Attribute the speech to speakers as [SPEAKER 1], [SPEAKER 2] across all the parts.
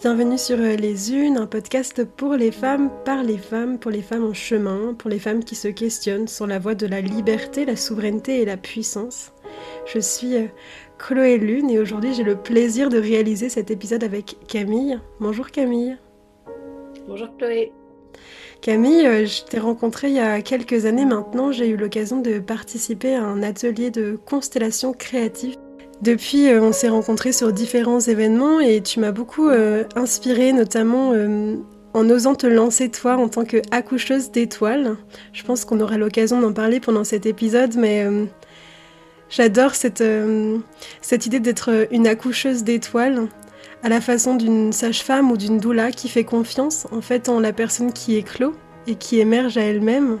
[SPEAKER 1] Bienvenue sur euh, Les Unes, un podcast pour les femmes, par les femmes, pour les femmes en chemin, pour les femmes qui se questionnent sur la voie de la liberté, la souveraineté et la puissance. Je suis euh, Chloé Lune et aujourd'hui j'ai le plaisir de réaliser cet épisode avec Camille. Bonjour Camille.
[SPEAKER 2] Bonjour Chloé.
[SPEAKER 1] Camille, euh, je t'ai rencontrée il y a quelques années maintenant. J'ai eu l'occasion de participer à un atelier de constellation créative depuis, euh, on s'est rencontrés sur différents événements et tu m'as beaucoup euh, inspiré, notamment euh, en osant te lancer toi en tant qu'accoucheuse d'étoiles. Je pense qu'on aura l'occasion d'en parler pendant cet épisode, mais j'adore cette, cette idée d'être une accoucheuse d'étoiles à la façon d'une sage-femme ou d'une doula qui fait confiance en fait en la personne qui éclot et qui émerge à elle-même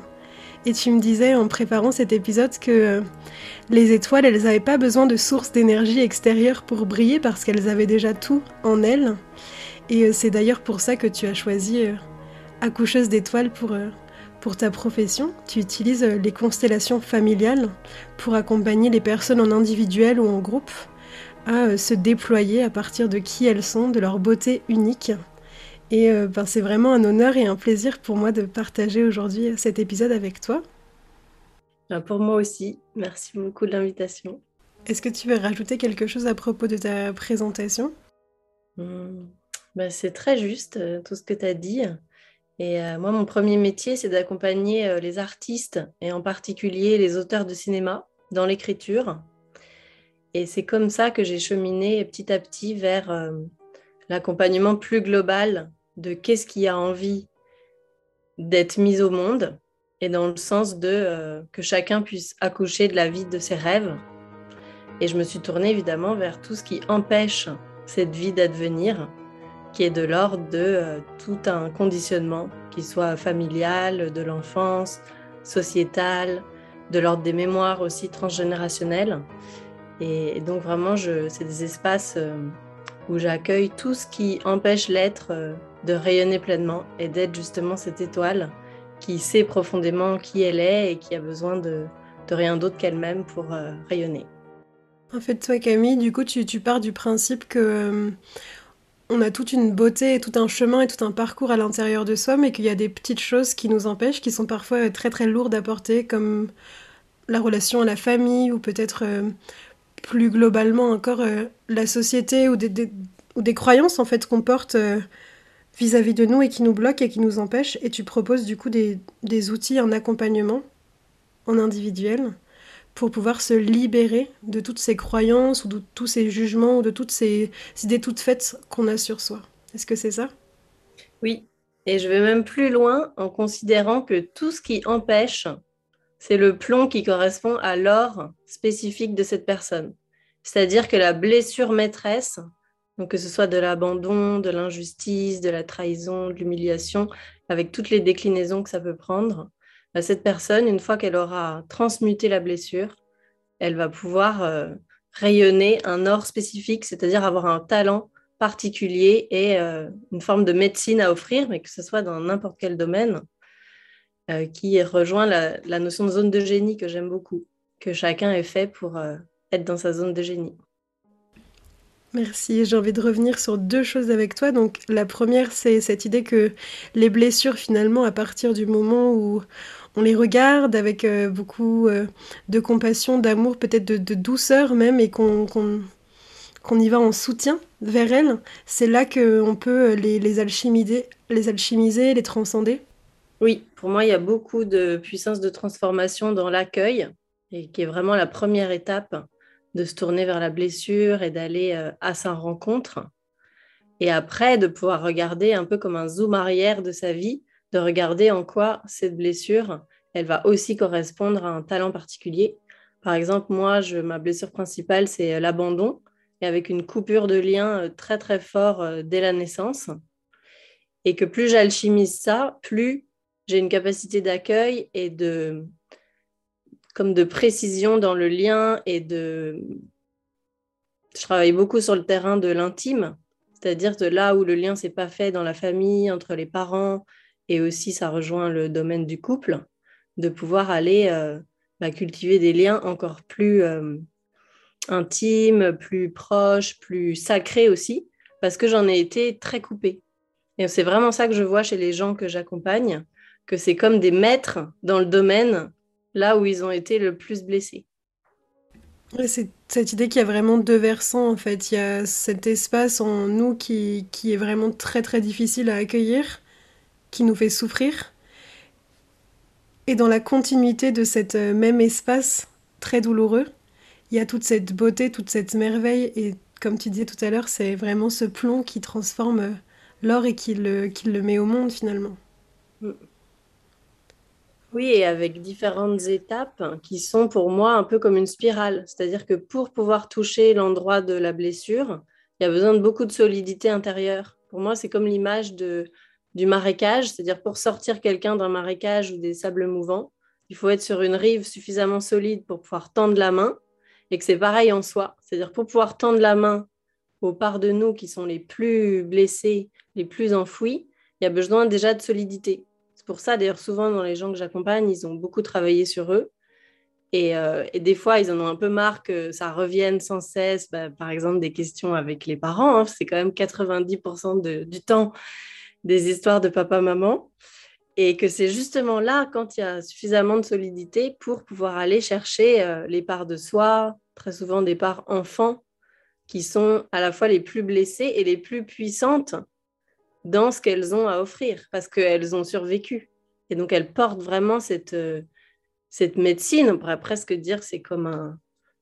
[SPEAKER 1] et tu me disais en préparant cet épisode que euh, les étoiles, elles n'avaient pas besoin de sources d'énergie extérieure pour briller parce qu'elles avaient déjà tout en elles. Et euh, c'est d'ailleurs pour ça que tu as choisi euh, accoucheuse d'étoiles pour, pour ta profession. Tu utilises les constellations familiales pour accompagner les personnes en individuel ou en groupe à se déployer à partir de qui elles sont, de leur beauté unique et euh, ben, c'est vraiment un honneur et un plaisir pour moi de partager aujourd'hui cet épisode avec toi.
[SPEAKER 2] Ben, pour moi aussi, merci beaucoup de l'invitation.
[SPEAKER 1] Est-ce que tu veux rajouter quelque chose à propos de ta présentation?
[SPEAKER 2] Hmm. ben, C'est très juste euh, tout ce que tu as dit. Et euh, moi, mon premier métier, c'est d'accompagner les artistes et en particulier les auteurs de cinéma dans l'écriture. Et c'est comme ça que j'ai cheminé petit à petit vers l'accompagnement plus global de qu'est-ce qui a envie d'être mis au monde et dans le sens de euh, que chacun puisse accoucher de la vie de ses rêves. Et je me suis tournée évidemment vers tout ce qui empêche cette vie d'advenir, qui est de l'ordre de euh, tout un conditionnement, qui soit familial, de l'enfance, sociétal, de l'ordre des mémoires aussi transgénérationnelles. Et, donc vraiment, c'est des espaces euh, où j'accueille tout ce qui empêche l'être de rayonner pleinement et d'être justement cette étoile qui sait profondément qui elle est et qui a besoin de, rien d'autre qu'elle-même pour euh, rayonner.
[SPEAKER 1] En fait, toi Camille, du coup, tu, pars du principe que euh, on a toute une beauté, et tout un chemin et tout un parcours à l'intérieur de soi, mais qu'il y a des petites choses qui nous empêchent, qui sont parfois très très lourdes à porter, comme la relation à la famille ou peut-être euh, plus globalement encore la société ou des, ou des, croyances en fait qu'on porte vis-à-vis de nous et qui nous bloquent et qui nous empêchent. Et tu proposes du coup des, outils en accompagnement, en individuel, pour pouvoir se libérer de toutes ces croyances ou de tous ces jugements ou de toutes ces idées toutes faites qu'on a sur soi. Est-ce que c'est ça?
[SPEAKER 2] Oui. Et je vais même plus loin en considérant que tout ce qui empêche, c'est le plomb qui correspond à l'or spécifique de cette personne. C'est-à-dire que la blessure maîtresse, que ce soit de l'abandon, de l'injustice, de la trahison, de l'humiliation, avec toutes les déclinaisons que ça peut prendre, bah, cette personne, une fois qu'elle aura transmuté la blessure, elle va pouvoir euh, rayonner un or spécifique, c'est-à-dire avoir un talent particulier et euh, une forme de médecine à offrir, mais que ce soit dans n'importe quel domaine, euh, qui rejoint la, la, notion de zone de génie que j'aime beaucoup, que chacun est fait pour être dans sa zone de génie.
[SPEAKER 1] Merci. J'ai envie de revenir sur deux choses avec toi. Donc, la première, c'est cette idée que les blessures, finalement, à partir du moment où on les regarde avec euh, beaucoup euh, de compassion, d'amour, peut-être de, douceur même, et qu'on y va en soutien vers elles, c'est là qu'on peut les, alchimiser, les alchimiser, les transcender.
[SPEAKER 2] Oui, pour moi, il y a beaucoup de puissance de transformation dans l'accueil, et qui est vraiment la première étape de se tourner vers la blessure et d'aller euh, à sa rencontre. Et après, de pouvoir regarder un peu comme un zoom arrière de sa vie, de regarder en quoi cette blessure, elle va aussi correspondre à un talent particulier. Par exemple, moi, je, ma blessure principale, c'est euh, l'abandon, et avec une coupure de lien euh, très très fort dès la naissance. Et que plus j'alchimise ça, plus j'ai une capacité d'accueil et de, comme de précision dans le lien et de... Je travaille beaucoup sur le terrain de l'intime, c'est-à-dire de là où le lien s'est pas fait dans la famille, entre les parents, et aussi ça rejoint le domaine du couple, de pouvoir aller euh, bah, cultiver des liens encore plus euh, intimes, plus proches, plus sacrés aussi, parce que j'en ai été très coupée. Et c'est vraiment ça que je vois chez les gens que j'accompagne, que c'est comme des maîtres dans le domaine, là où ils ont été le plus blessés.
[SPEAKER 1] C'est cette idée qu'il y a vraiment deux versants en fait. Il y a cet espace en nous qui, qui est vraiment très très difficile à accueillir, qui nous fait souffrir. Et dans la continuité de cet euh, même espace très douloureux, il y a toute cette beauté, toute cette merveille. Et comme tu disais tout à l'heure, c'est vraiment ce plomb qui transforme euh, l'or et qui le, qui le met au monde finalement. Mm.
[SPEAKER 2] Oui, et avec différentes étapes qui sont pour moi un peu comme une spirale. C'est-à-dire que pour pouvoir toucher l'endroit de la blessure, il y a besoin de beaucoup de solidité intérieure. Pour moi, c'est comme l'image de, du marécage, c'est-à-dire pour sortir quelqu'un d'un marécage ou des sables mouvants, il faut être sur une rive suffisamment solide pour pouvoir tendre la main, et que c'est pareil en soi. C'est-à-dire pour pouvoir tendre la main aux parts de nous qui sont les plus blessées, les plus enfouies, il y a besoin déjà de solidité pour ça, d'ailleurs, souvent dans les gens que j'accompagne, ils ont beaucoup travaillé sur eux. Et, euh, des fois, ils en ont un peu marre que ça revienne sans cesse. Bah, par exemple, des questions avec les parents. Hein. c'est quand même 90% du temps des histoires de papa-maman. Et que c'est justement là, quand il y a suffisamment de solidité pour pouvoir aller chercher euh, les parts de soi, très souvent des parts enfants, qui sont à la fois les plus blessées et les plus puissantes dans ce qu'elles ont à offrir, parce qu'elles ont survécu. Et donc, elles portent vraiment cette, euh, cette médecine, on pourrait presque dire c'est comme un,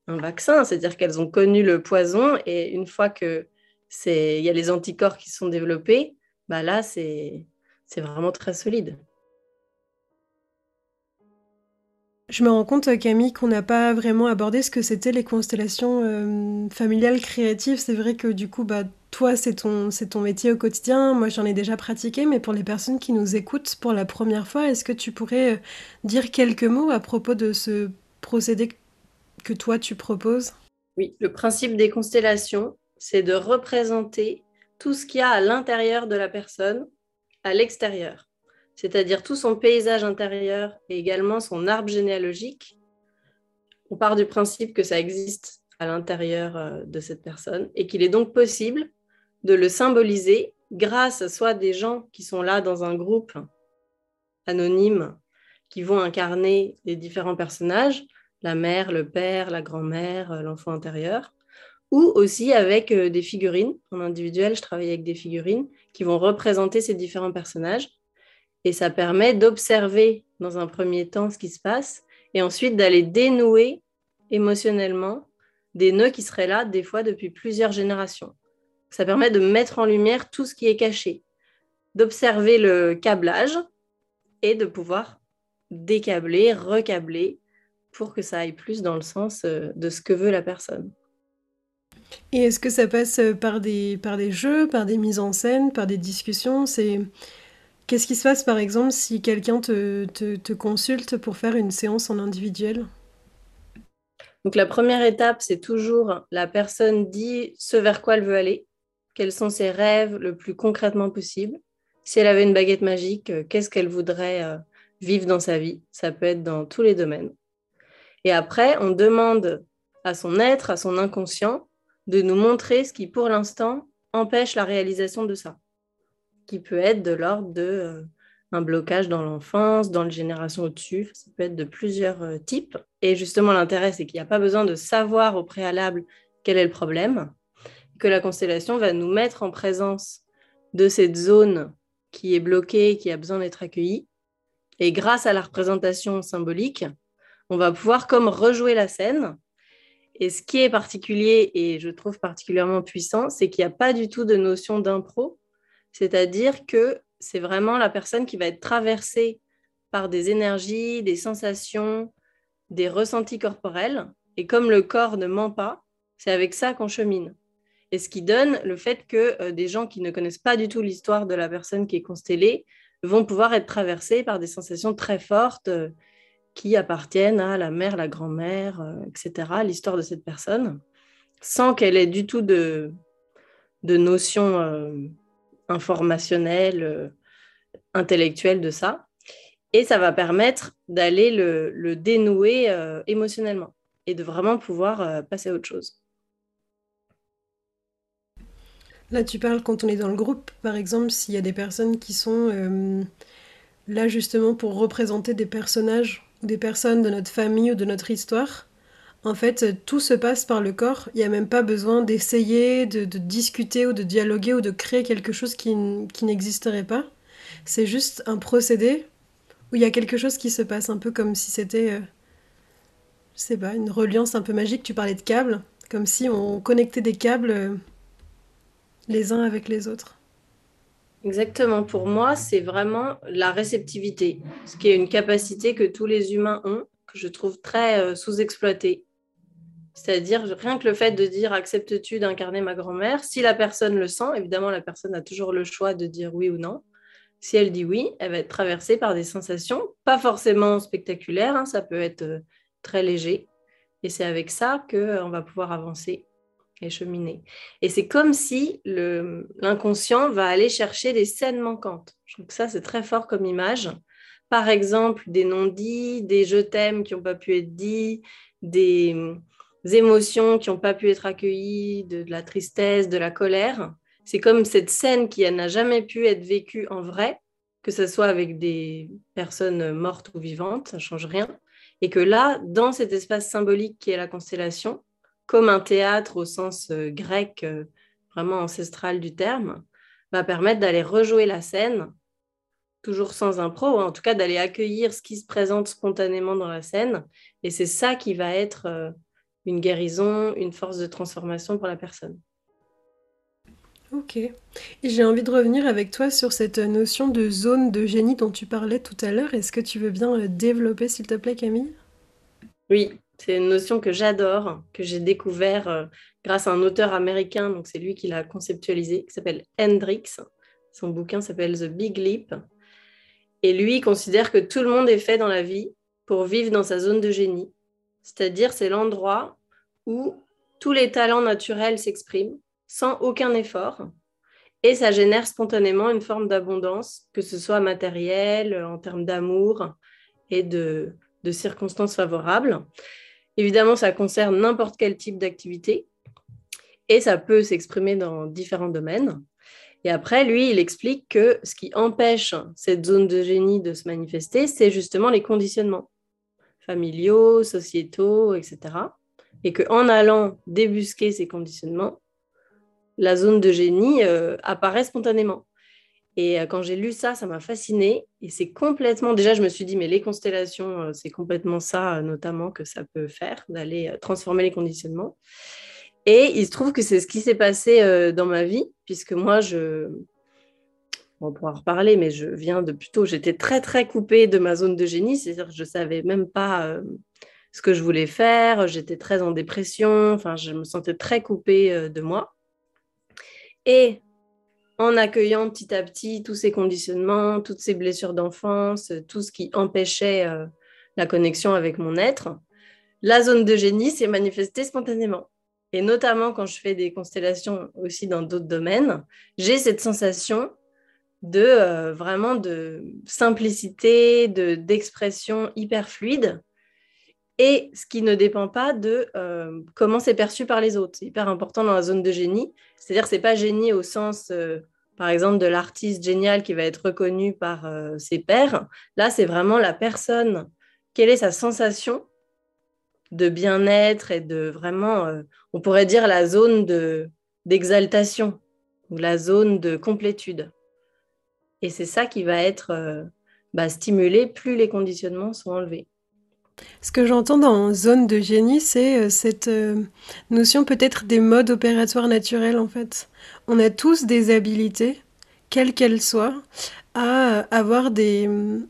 [SPEAKER 2] un vaccin, c'est-à-dire qu'elles ont connu le poison, et une fois que il y a les anticorps qui sont développés, bah là, c'est vraiment très solide.
[SPEAKER 1] Je me rends compte, Camille, qu'on n'a pas vraiment abordé ce que c'était les constellations euh, familiales créatives. C'est vrai que du coup, bah, toi, c'est ton, c'est ton métier au quotidien. Moi, j'en ai déjà pratiqué, mais pour les personnes qui nous écoutent pour la première fois, est-ce que tu pourrais euh, dire quelques mots à propos de ce procédé que toi, tu proposes?
[SPEAKER 2] Oui, le principe des constellations, c'est de représenter tout ce qu'il y a à l'intérieur de la personne, à l'extérieur c'est-à-dire tout son paysage intérieur et également son arbre généalogique. On part du principe que ça existe à l'intérieur euh, de cette personne et qu'il est donc possible de le symboliser grâce à soit des gens qui sont là dans un groupe anonyme qui vont incarner les différents personnages, la mère, le père, la grand-mère, euh, l'enfant intérieur, ou aussi avec euh, des figurines. En individuel, je travaille avec des figurines qui vont représenter ces différents personnages et ça permet d'observer dans un premier temps ce qui se passe et ensuite d'aller dénouer émotionnellement des nœuds qui seraient là des fois depuis plusieurs générations. Ça permet de mettre en lumière tout ce qui est caché, d'observer le câblage et de pouvoir décabler, recabler pour que ça aille plus dans le sens euh, de ce que veut la personne.
[SPEAKER 1] Et est-ce que ça passe par des, par des jeux, par des mises en scène, par des discussions? C'est Qu'est-ce qui se passe par exemple si quelqu'un te, consulte pour faire une séance en individuel?
[SPEAKER 2] Donc la première étape, c'est toujours la personne dit ce vers quoi elle veut aller, quels sont ses rêves le plus concrètement possible? Si elle avait une baguette magique, euh, qu'est-ce qu'elle voudrait euh, vivre dans sa vie? Ça peut être dans tous les domaines. Et après, on demande à son être, à son inconscient, de nous montrer ce qui, pour l'instant, empêche la réalisation de ça qui peut être de l'ordre de euh, un blocage dans l'enfance, dans les générations au-dessus. Ça peut être de plusieurs types. Et justement, l'intérêt, c'est qu'il n'y a pas besoin de savoir au préalable quel est le problème, que la constellation va nous mettre en présence de cette zone qui est bloquée, qui a besoin d'être accueillie. Et grâce à la représentation symbolique, on va pouvoir comme rejouer la scène. Et ce qui est particulier et je trouve particulièrement puissant, c'est qu'il n'y a pas du tout de notion d'impro, c'est-à-dire que c'est vraiment la personne qui va être traversée par des énergies, des sensations, des ressentis corporels. Et comme le corps ne ment pas, c'est avec ça qu'on chemine. Et ce qui donne le fait que euh, des gens qui ne connaissent pas du tout l'histoire de la personne qui est constellée vont pouvoir être traversés par des sensations très fortes euh, qui appartiennent à la mère, la grand-mère, euh, etc., l'histoire de cette personne, sans qu'elle ait du tout de, de notion informationnel, euh, intellectuel de ça. Et ça va permettre d'aller le, dénouer émotionnellement et de vraiment pouvoir passer à autre chose.
[SPEAKER 1] Là, tu parles quand on est dans le groupe, par exemple, s'il y a des personnes qui sont euh, là justement pour représenter des personnages ou des personnes de notre famille ou de notre histoire. En fait, tout se passe par le corps. Il n'y a même pas besoin d'essayer, de, discuter ou de dialoguer ou de créer quelque chose qui, n'existerait pas. C'est juste un procédé où il y a quelque chose qui se passe, un peu comme si c'était, euh, je sais pas, une reliance un peu magique. Tu parlais de câbles, comme si on connectait des câbles euh, les uns avec les autres.
[SPEAKER 2] Exactement. Pour moi, c'est vraiment la réceptivité, ce qui est une capacité que tous les humains ont, que je trouve très euh, sous-exploitée. C'est-à-dire, rien que le fait de dire acceptes-tu d'incarner ma grand-mère, si la personne le sent, évidemment, la personne a toujours le choix de dire oui ou non. Si elle dit oui, elle va être traversée par des sensations, pas forcément spectaculaires, hein, ça peut être euh, très léger. Et c'est avec ça qu'on euh, va pouvoir avancer et cheminer. Et c'est comme si l'inconscient va aller chercher des scènes manquantes. Je trouve que ça, c'est très fort comme image. Par exemple, des non-dits, des je t'aime qui n'ont pas pu être dits, des, émotions qui n'ont pas pu être accueillies, de, la tristesse, de la colère. C'est comme cette scène qui n'a jamais pu être vécue en vrai, que ce soit avec des personnes mortes ou vivantes, ça ne change rien. Et que là, dans cet espace symbolique qui est la constellation, comme un théâtre au sens euh, grec euh, vraiment ancestral du terme, va permettre d'aller rejouer la scène, toujours sans impro, en tout cas d'aller accueillir ce qui se présente spontanément dans la scène. Et c'est ça qui va être euh, une guérison, une force de transformation pour la personne.
[SPEAKER 1] Ok. Et j'ai envie de revenir avec toi sur cette notion de zone de génie dont tu parlais tout à l'heure. Est-ce que tu veux bien développer, s'il te plaît, Camille?
[SPEAKER 2] Oui. C'est une notion que j'adore, que j'ai découvert euh, grâce à un auteur américain, donc c'est lui qui l'a conceptualisé, qui s'appelle Hendrix. Son bouquin s'appelle The Big Leap. Et lui considère que tout le monde est fait dans la vie pour vivre dans sa zone de génie. C'est-à-dire, c'est l'endroit où tous les talents naturels s'expriment sans aucun effort. Et ça génère spontanément une forme d'abondance, que ce soit matériel, en termes d'amour et de circonstances favorables. Évidemment, ça concerne n'importe quel type d'activité et ça peut s'exprimer dans différents domaines. Et après, lui, il explique que ce qui empêche cette zone de génie de se manifester, c'est justement les conditionnements familiaux, sociétaux, etc. Et qu'en allant débusquer ces conditionnements, la zone de génie euh, apparaît spontanément. Et euh, quand j'ai lu ça, ça m'a fasciné. Et c'est complètement. Déjà, je me suis dit, mais les constellations, euh, c'est complètement ça, euh, notamment, que ça peut faire, d'aller transformer les conditionnements. Et il se trouve que c'est ce qui s'est passé dans ma vie, puisque moi, je. On pourra en reparler, mais je viens de plutôt. J'étais très, très coupée de ma zone de génie, c'est-à-dire que je ne savais même pas ce que je voulais faire. J'étais très en dépression, enfin, je me sentais très coupée de moi. Et en accueillant petit à petit tous ces conditionnements, toutes ces blessures d'enfance, tout ce qui empêchait euh, la connexion avec mon être, la zone de génie s'est manifestée spontanément. Et notamment quand je fais des constellations aussi dans d'autres domaines, j'ai cette sensation de euh, vraiment de simplicité, de d'expression hyper fluide, et ce qui ne dépend pas de euh, comment c'est perçu par les autres. C'est hyper important dans la zone de génie. C'est-à-dire que ce n'est pas génie au sens, euh, par exemple, de l'artiste génial qui va être reconnu par euh, ses pairs. Là, c'est vraiment la personne. Quelle est sa sensation de bien-être et de vraiment, on pourrait dire, la zone d'exaltation ou la zone de complétude. Et c'est ça qui va être bah, stimulé plus les conditionnements sont enlevés.
[SPEAKER 1] Ce que j'entends dans zone de génie, c'est euh, cette euh, notion peut-être des modes opératoires naturels en fait. On a tous des habilités, quelles qu'elles soient, à avoir des,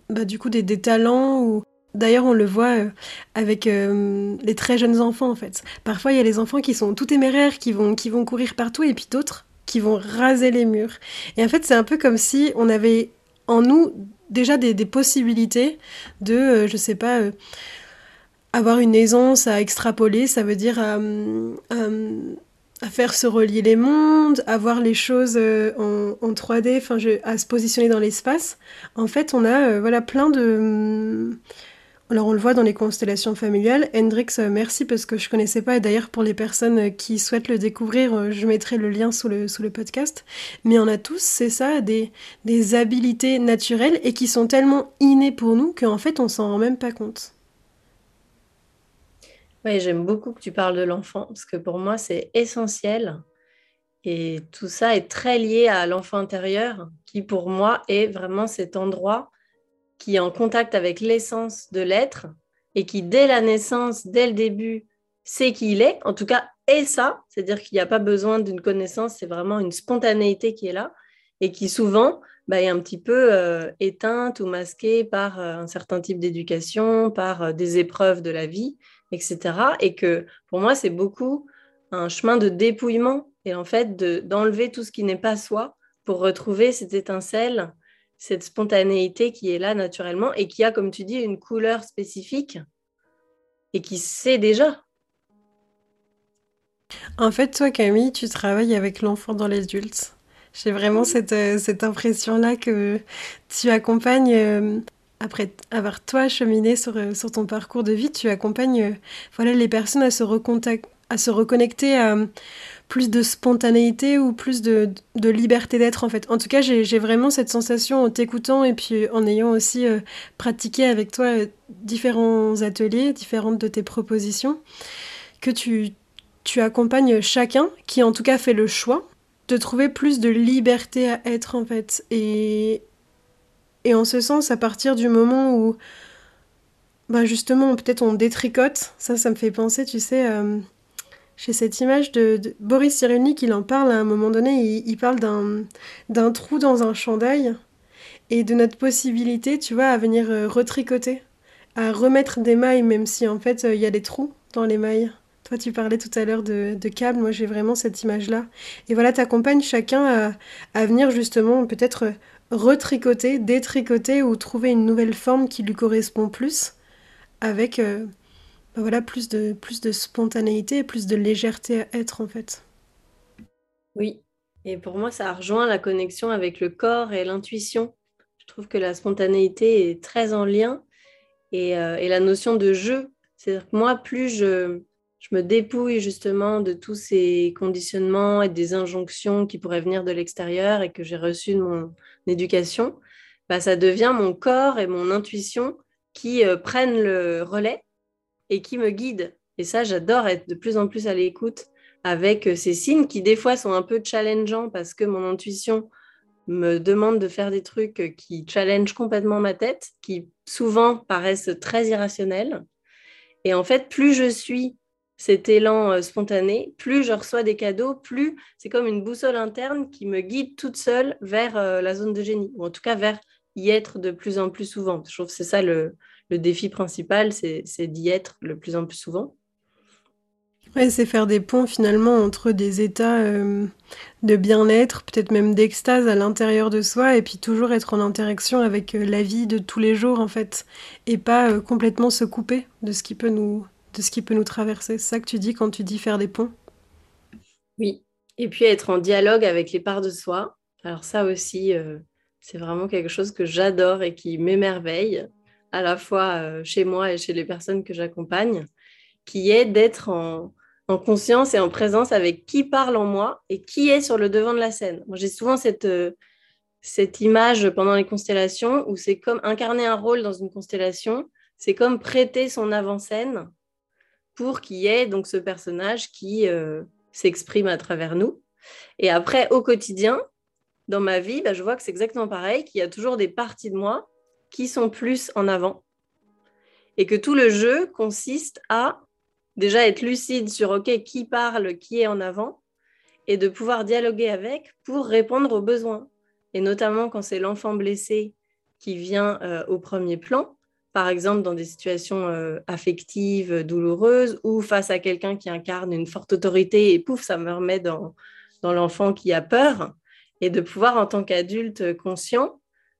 [SPEAKER 1] bah, du coup, des, talents ou D'ailleurs, on le voit euh, avec les très jeunes enfants, en fait. Parfois, il y a les enfants qui sont tout téméraires, qui vont, qui vont courir partout, et puis d'autres qui vont raser les murs. Et en fait, c'est un peu comme si on avait en nous déjà des, possibilités de, je sais pas, avoir une aisance à extrapoler, ça veut dire à, faire se relier les mondes, à voir les choses euh, en, 3D, enfin, à se positionner dans l'espace. En fait, on a euh, voilà plein de Alors on le voit dans les constellations familiales. Hendrix, euh, merci parce que je connaissais pas. Et d'ailleurs pour les personnes euh, qui souhaitent le découvrir, euh, je mettrai le lien sous le, sous le podcast. Mais on a tous, c'est ça, des, des habilités naturelles et qui sont tellement innées pour nous qu'en fait on s'en rend même pas compte.
[SPEAKER 2] J'aime beaucoup que tu parles de l'enfant parce que pour moi c'est essentiel. Et tout ça est très lié à l'enfant intérieur qui pour moi est vraiment cet endroit qui est en contact avec l'essence de l'être et qui, dès la naissance, dès le début, sait qui il est, en tout cas, est ça, c'est-à-dire qu'il n'y a pas besoin d'une connaissance, c'est vraiment une spontanéité qui est là et qui souvent bah, est un petit peu euh, éteinte ou masquée par euh, un certain type d'éducation, par euh, des épreuves de la vie, etc. Et que pour moi, c'est beaucoup un chemin de dépouillement et en fait d'enlever tout ce qui n'est pas soi pour retrouver cette étincelle cette spontanéité qui est là naturellement et qui a, comme tu dis, une couleur spécifique et qui sait déjà.
[SPEAKER 1] En fait, toi, Camille, tu travailles avec l'enfant dans les adultes. J'ai vraiment cette, euh, cette impression-là que tu accompagnes, euh, après avoir toi cheminé sur, euh, sur ton parcours de vie, tu accompagnes voilà, les personnes à se, à se reconnecter à plus de spontanéité ou plus de, liberté d'être en fait. En tout cas, j'ai vraiment cette sensation en t'écoutant et puis en ayant aussi euh, pratiqué avec toi euh, différents ateliers, différentes de tes propositions, que tu, tu accompagnes chacun qui en tout cas fait le choix de trouver plus de liberté à être en fait. Et, et en ce sens, à partir du moment où, bah justement, peut-être on détricote, ça, ça me fait penser, tu sais, euh, j'ai cette image de, Boris Cyrulnik, il en parle à un moment donné, il, parle d'un trou dans un chandail et de notre possibilité, tu vois, à venir euh, retricoter, à remettre des mailles, même si en fait euh, il y a des trous dans les mailles. Toi, tu parlais tout à l'heure de, câbles, moi j'ai vraiment cette image-là. Et voilà, tu accompagnes chacun à venir justement peut-être retricoter, détricoter ou trouver une nouvelle forme qui lui correspond plus avec euh, bah voilà, plus de, plus de spontanéité et plus de légèreté à être en fait.
[SPEAKER 2] Oui, et pour moi, ça rejoint la connexion avec le corps et l'intuition. Je trouve que la spontanéité est très en lien et, euh, la notion de jeu. C'est-à-dire que moi, plus je, je me dépouille justement de tous ces conditionnements et des injonctions qui pourraient venir de l'extérieur et que j'ai reçues de mon éducation, bah, ça devient mon corps et mon intuition qui euh, prennent le relais et qui me guide. Et ça, j'adore être de plus en plus à l'écoute avec euh, ces signes qui des fois sont un peu challengeants parce que mon intuition me demande de faire des trucs qui challenge complètement ma tête, qui souvent paraissent très irrationnels. Et en fait, plus je suis cet élan euh, spontané, plus je reçois des cadeaux, plus c'est comme une boussole interne qui me guide toute seule vers euh, la zone de génie, ou en tout cas vers y être de plus en plus souvent. Je trouve que c'est ça le, défi principal, c'est d'y être le plus en plus souvent.
[SPEAKER 1] Ouais, c'est faire des ponts finalement entre des états euh, de bien-être, peut-être même d'extase à l'intérieur de soi, et puis toujours être en interaction avec la vie de tous les jours en fait, et pas complètement se couper de ce qui peut nous, de ce qui peut nous traverser. C'est ça que tu dis quand tu dis faire des ponts?
[SPEAKER 2] Oui, et puis être en dialogue avec les parts de soi. Alors ça aussi, c'est vraiment quelque chose que j'adore et qui m'émerveille à la fois euh, chez moi et chez les personnes que j'accompagne, qui est d'être en, conscience et en présence avec qui parle en moi et qui est sur le devant de la scène. J'ai souvent cette, euh, cette image pendant les constellations où c'est comme incarner un rôle dans une constellation, c'est comme prêter son avant-scène pour qu'il y ait donc ce personnage qui euh, s'exprime à travers nous. Et après, au quotidien, dans ma vie, bah, je vois que c'est exactement pareil, qu'il y a toujours des parties de moi qui sont plus en avant. Et que tout le jeu consiste à déjà être lucide sur OK, qui parle, qui est en avant, et de pouvoir dialoguer avec pour répondre aux besoins. Et notamment quand c'est l'enfant blessé qui vient euh, au premier plan, par exemple dans des situations euh, affectives douloureuses ou face à quelqu'un qui incarne une forte autorité et pouf, ça me remet dans, l'enfant qui a peur. Et de pouvoir, en tant qu'adulte conscient,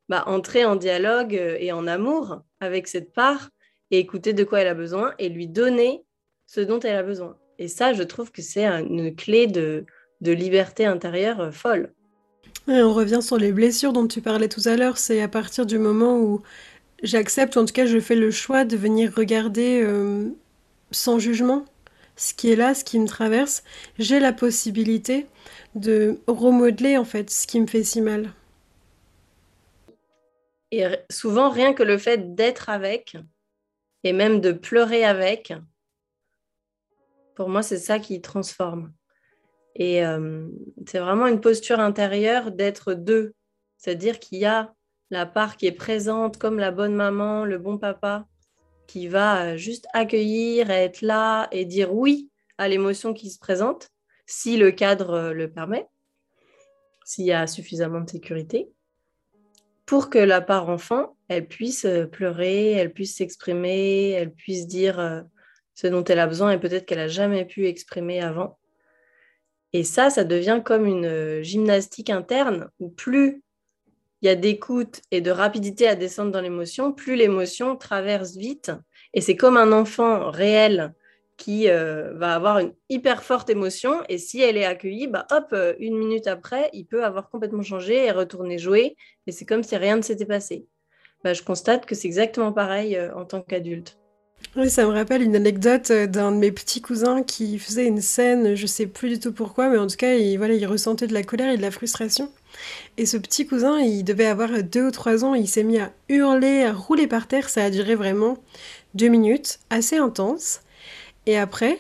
[SPEAKER 2] bah, entrer en dialogue euh, et en amour avec cette part et écouter de quoi elle a besoin et lui donner ce dont elle a besoin. Et ça, je trouve que c'est une clé de, liberté intérieure euh, folle.
[SPEAKER 1] on revient sur les blessures dont tu parlais tout à l'heure. C'est à partir du moment où j'accepte, en tout cas je fais le choix de venir regarder euh, sans jugement ce qui est là, ce qui me traverse, j'ai la possibilité de remodeler en fait ce qui me fait si mal.
[SPEAKER 2] Et souvent, rien que le fait d'être avec, et même de pleurer avec, pour moi, c'est ça qui transforme. Et euh, c'est vraiment une posture intérieure d'être deux. C'est-à-dire qu'il y a la part qui est présente comme la bonne maman, le bon papa, qui va euh, juste accueillir, être là et dire oui à l'émotion qui se présente, si le cadre euh, le permet, s'il y a suffisamment de sécurité pour que la part enfant, elle puisse euh, pleurer, elle puisse s'exprimer, elle puisse dire ce dont elle a besoin et peut-être qu'elle n'a jamais pu exprimer avant. Et ça, ça devient comme une gymnastique interne où plus il y a d'écoute et de rapidité à descendre dans l'émotion, plus l'émotion traverse vite. Et c'est comme un enfant réel qui euh, va avoir une hyper forte émotion et si elle est accueillie, bah hop, euh, une minute après, il peut avoir complètement changé et retourner jouer et c'est comme si rien ne s'était passé. Bah, je constate que c'est exactement pareil euh, en tant qu'adulte.
[SPEAKER 1] Oui, ça me rappelle une anecdote d'un de mes petits cousins qui faisait une scène, je sais plus du tout pourquoi, mais en tout cas, il, voilà, il ressentait de la colère et de la frustration. Et ce petit cousin, il devait avoir deux ou trois ans, il s'est mis à hurler, à rouler par terre, ça a duré vraiment deux minutes, assez intense. Et après,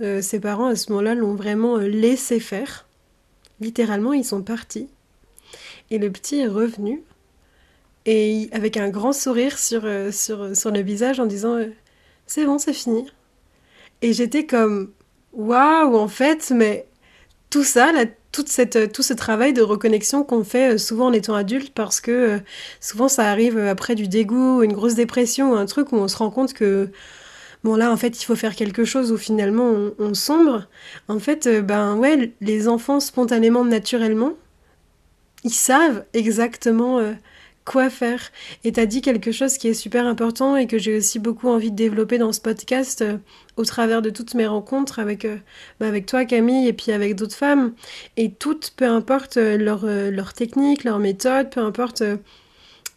[SPEAKER 1] euh, ses parents à ce moment-là l'ont vraiment euh, laissé faire. Littéralement, ils sont partis. Et le petit est revenu, et avec un grand sourire sur, euh, sur, sur le visage en disant C'est bon, c'est fini. Et j'étais comme Waouh, en fait, mais tout ça, là, cette, tout ce travail de reconnexion qu'on fait souvent en étant adulte, parce que souvent ça arrive après du dégoût, une grosse dépression, un truc où on se rend compte que bon là en fait il faut faire quelque chose où finalement on, sombre. En fait, euh, ben ouais, les enfants spontanément, naturellement, ils savent exactement euh, quoi faire. Et tu as dit quelque chose qui est super important et que j'ai aussi beaucoup envie de développer dans ce podcast euh, au travers de toutes mes rencontres avec, ben, avec toi Camille et puis avec d'autres femmes. Et toutes, peu importe leur, leur technique, leur méthode, peu importe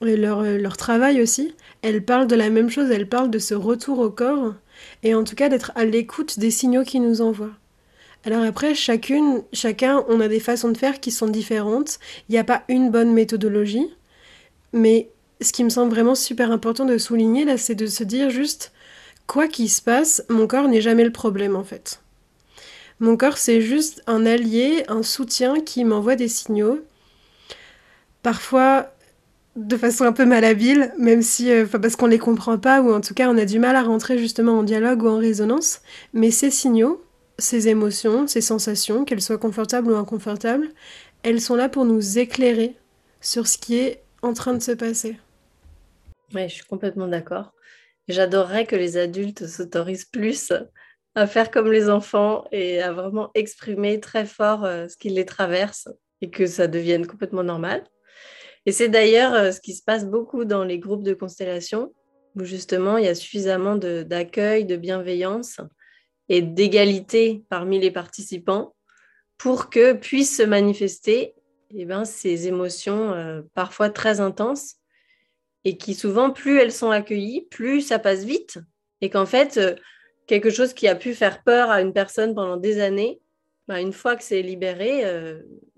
[SPEAKER 1] leur, leur travail aussi, elles parlent de la même chose, elles parlent de ce retour au corps et en tout cas d'être à l'écoute des signaux qu'ils nous envoient. Alors après, chacune, chacun, on a des façons de faire qui sont différentes. Il n'y a pas une bonne méthodologie. Mais ce qui me semble vraiment super important de souligner là, c'est de se dire juste, quoi qu'il se passe, mon corps n'est jamais le problème en fait. Mon corps, c'est juste un allié, un soutien qui m'envoie des signaux. Parfois, de façon un peu malhabile, même si, euh, parce qu'on les comprend pas, ou en tout cas on a du mal à rentrer justement en dialogue ou en résonance. Mais ces signaux, ces émotions, ces sensations, qu'elles soient confortables ou inconfortables, elles sont là pour nous éclairer sur ce qui est en train de se passer.
[SPEAKER 2] Oui, je suis complètement d'accord. J'adorerais que les adultes s'autorisent plus à faire comme les enfants et à vraiment exprimer très fort euh, ce qui les traverse et que ça devienne complètement normal. Et c'est d'ailleurs euh, ce qui se passe beaucoup dans les groupes de constellation, où justement il y a suffisamment d'accueil, de, bienveillance et d'égalité parmi les participants pour que puissent se manifester eh ben, ces émotions euh, parfois très intenses et qui souvent, plus elles sont accueillies, plus ça passe vite. Et qu'en fait, euh, quelque chose qui a pu faire peur à une personne pendant des années, bah, une fois que c'est libéré,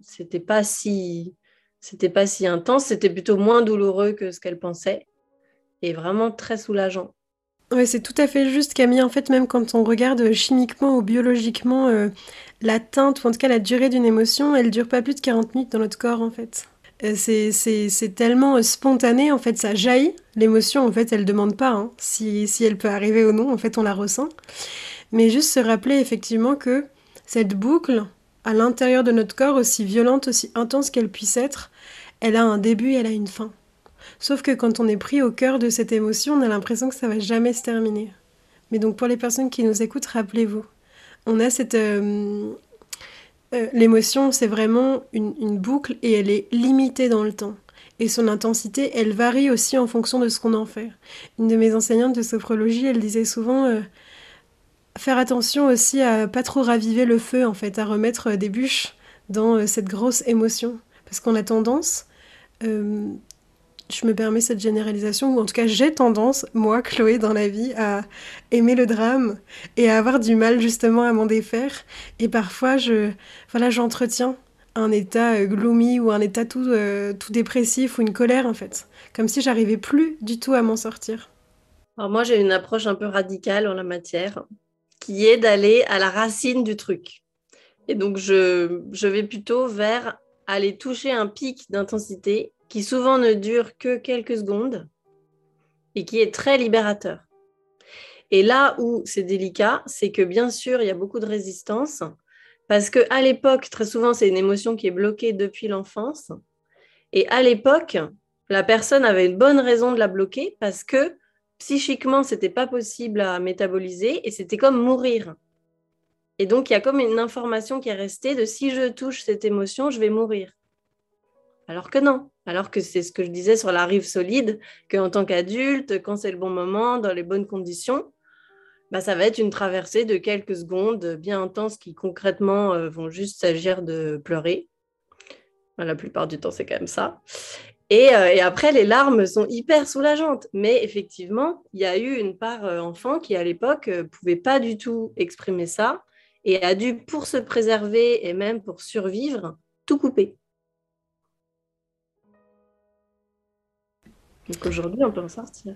[SPEAKER 2] c'était pas si c'était pas si intense, c'était plutôt moins douloureux que ce qu'elle pensait et vraiment très soulageant.
[SPEAKER 1] Oui, c'est tout à fait juste, Camille. En fait, même quand on regarde chimiquement ou biologiquement euh, la teinte, ou en tout cas la durée d'une émotion, elle dure pas plus de 40 minutes dans notre corps, en fait. Euh, c'est tellement euh, spontané, en fait, ça jaillit. L'émotion, en fait, elle demande pas hein, si, si elle peut arriver ou non, en fait, on la ressent. Mais juste se rappeler effectivement que cette boucle, à l'intérieur de notre corps, aussi violente, aussi intense qu'elle puisse être, elle a un début et elle a une fin. Sauf que quand on est pris au cœur de cette émotion, on a l'impression que ça va jamais se terminer. Mais donc pour les personnes qui nous écoutent, rappelez-vous, on a cette... Euh, euh, l'émotion, c'est vraiment une, boucle et elle est limitée dans le temps. Et son intensité, elle varie aussi en fonction de ce qu'on en fait. Une de mes enseignantes de sophrologie, elle disait souvent, euh, faire attention aussi à pas trop raviver le feu, en fait, à remettre des bûches dans cette grosse émotion. Parce qu'on a tendance, je me permets cette généralisation, ou en tout cas j'ai tendance, moi, Chloé, dans la vie, à aimer le drame et à avoir du mal justement à m'en défaire. Et parfois, je, voilà, j'entretiens un état euh, gloomy ou un état tout, euh, tout dépressif ou une colère en fait. Comme si j'arrivais plus du tout à m'en sortir.
[SPEAKER 2] Alors moi j'ai une approche un peu radicale en la matière qui est d'aller à la racine du truc. Et donc je, je vais plutôt vers aller toucher un pic d'intensité qui souvent ne dure que quelques secondes et qui est très libérateur. Et là où c'est délicat, c'est que bien sûr, il y a beaucoup de résistance parce que à l'époque, très souvent, c'est une émotion qui est bloquée depuis l'enfance. Et à l'époque, la personne avait une bonne raison de la bloquer parce que psychiquement, c'était pas possible à métaboliser et c'était comme mourir. Et donc, il y a comme une information qui est restée de si je touche cette émotion, je vais mourir. Alors que non, alors que c'est ce que je disais sur la rive solide, qu'en tant qu'adulte, quand c'est le bon moment, dans les bonnes conditions, bah, ça va être une traversée de quelques secondes bien intenses qui concrètement euh, vont juste s'agir de pleurer. la plupart du temps, c'est quand même ça. Et, euh, et, après, les larmes sont hyper soulageantes. Mais effectivement, il y a eu une part euh, enfant qui, à l'époque, ne pouvait pas du tout exprimer ça et a dû, pour se préserver et même pour survivre, tout couper. Donc aujourd'hui, on peut en sortir.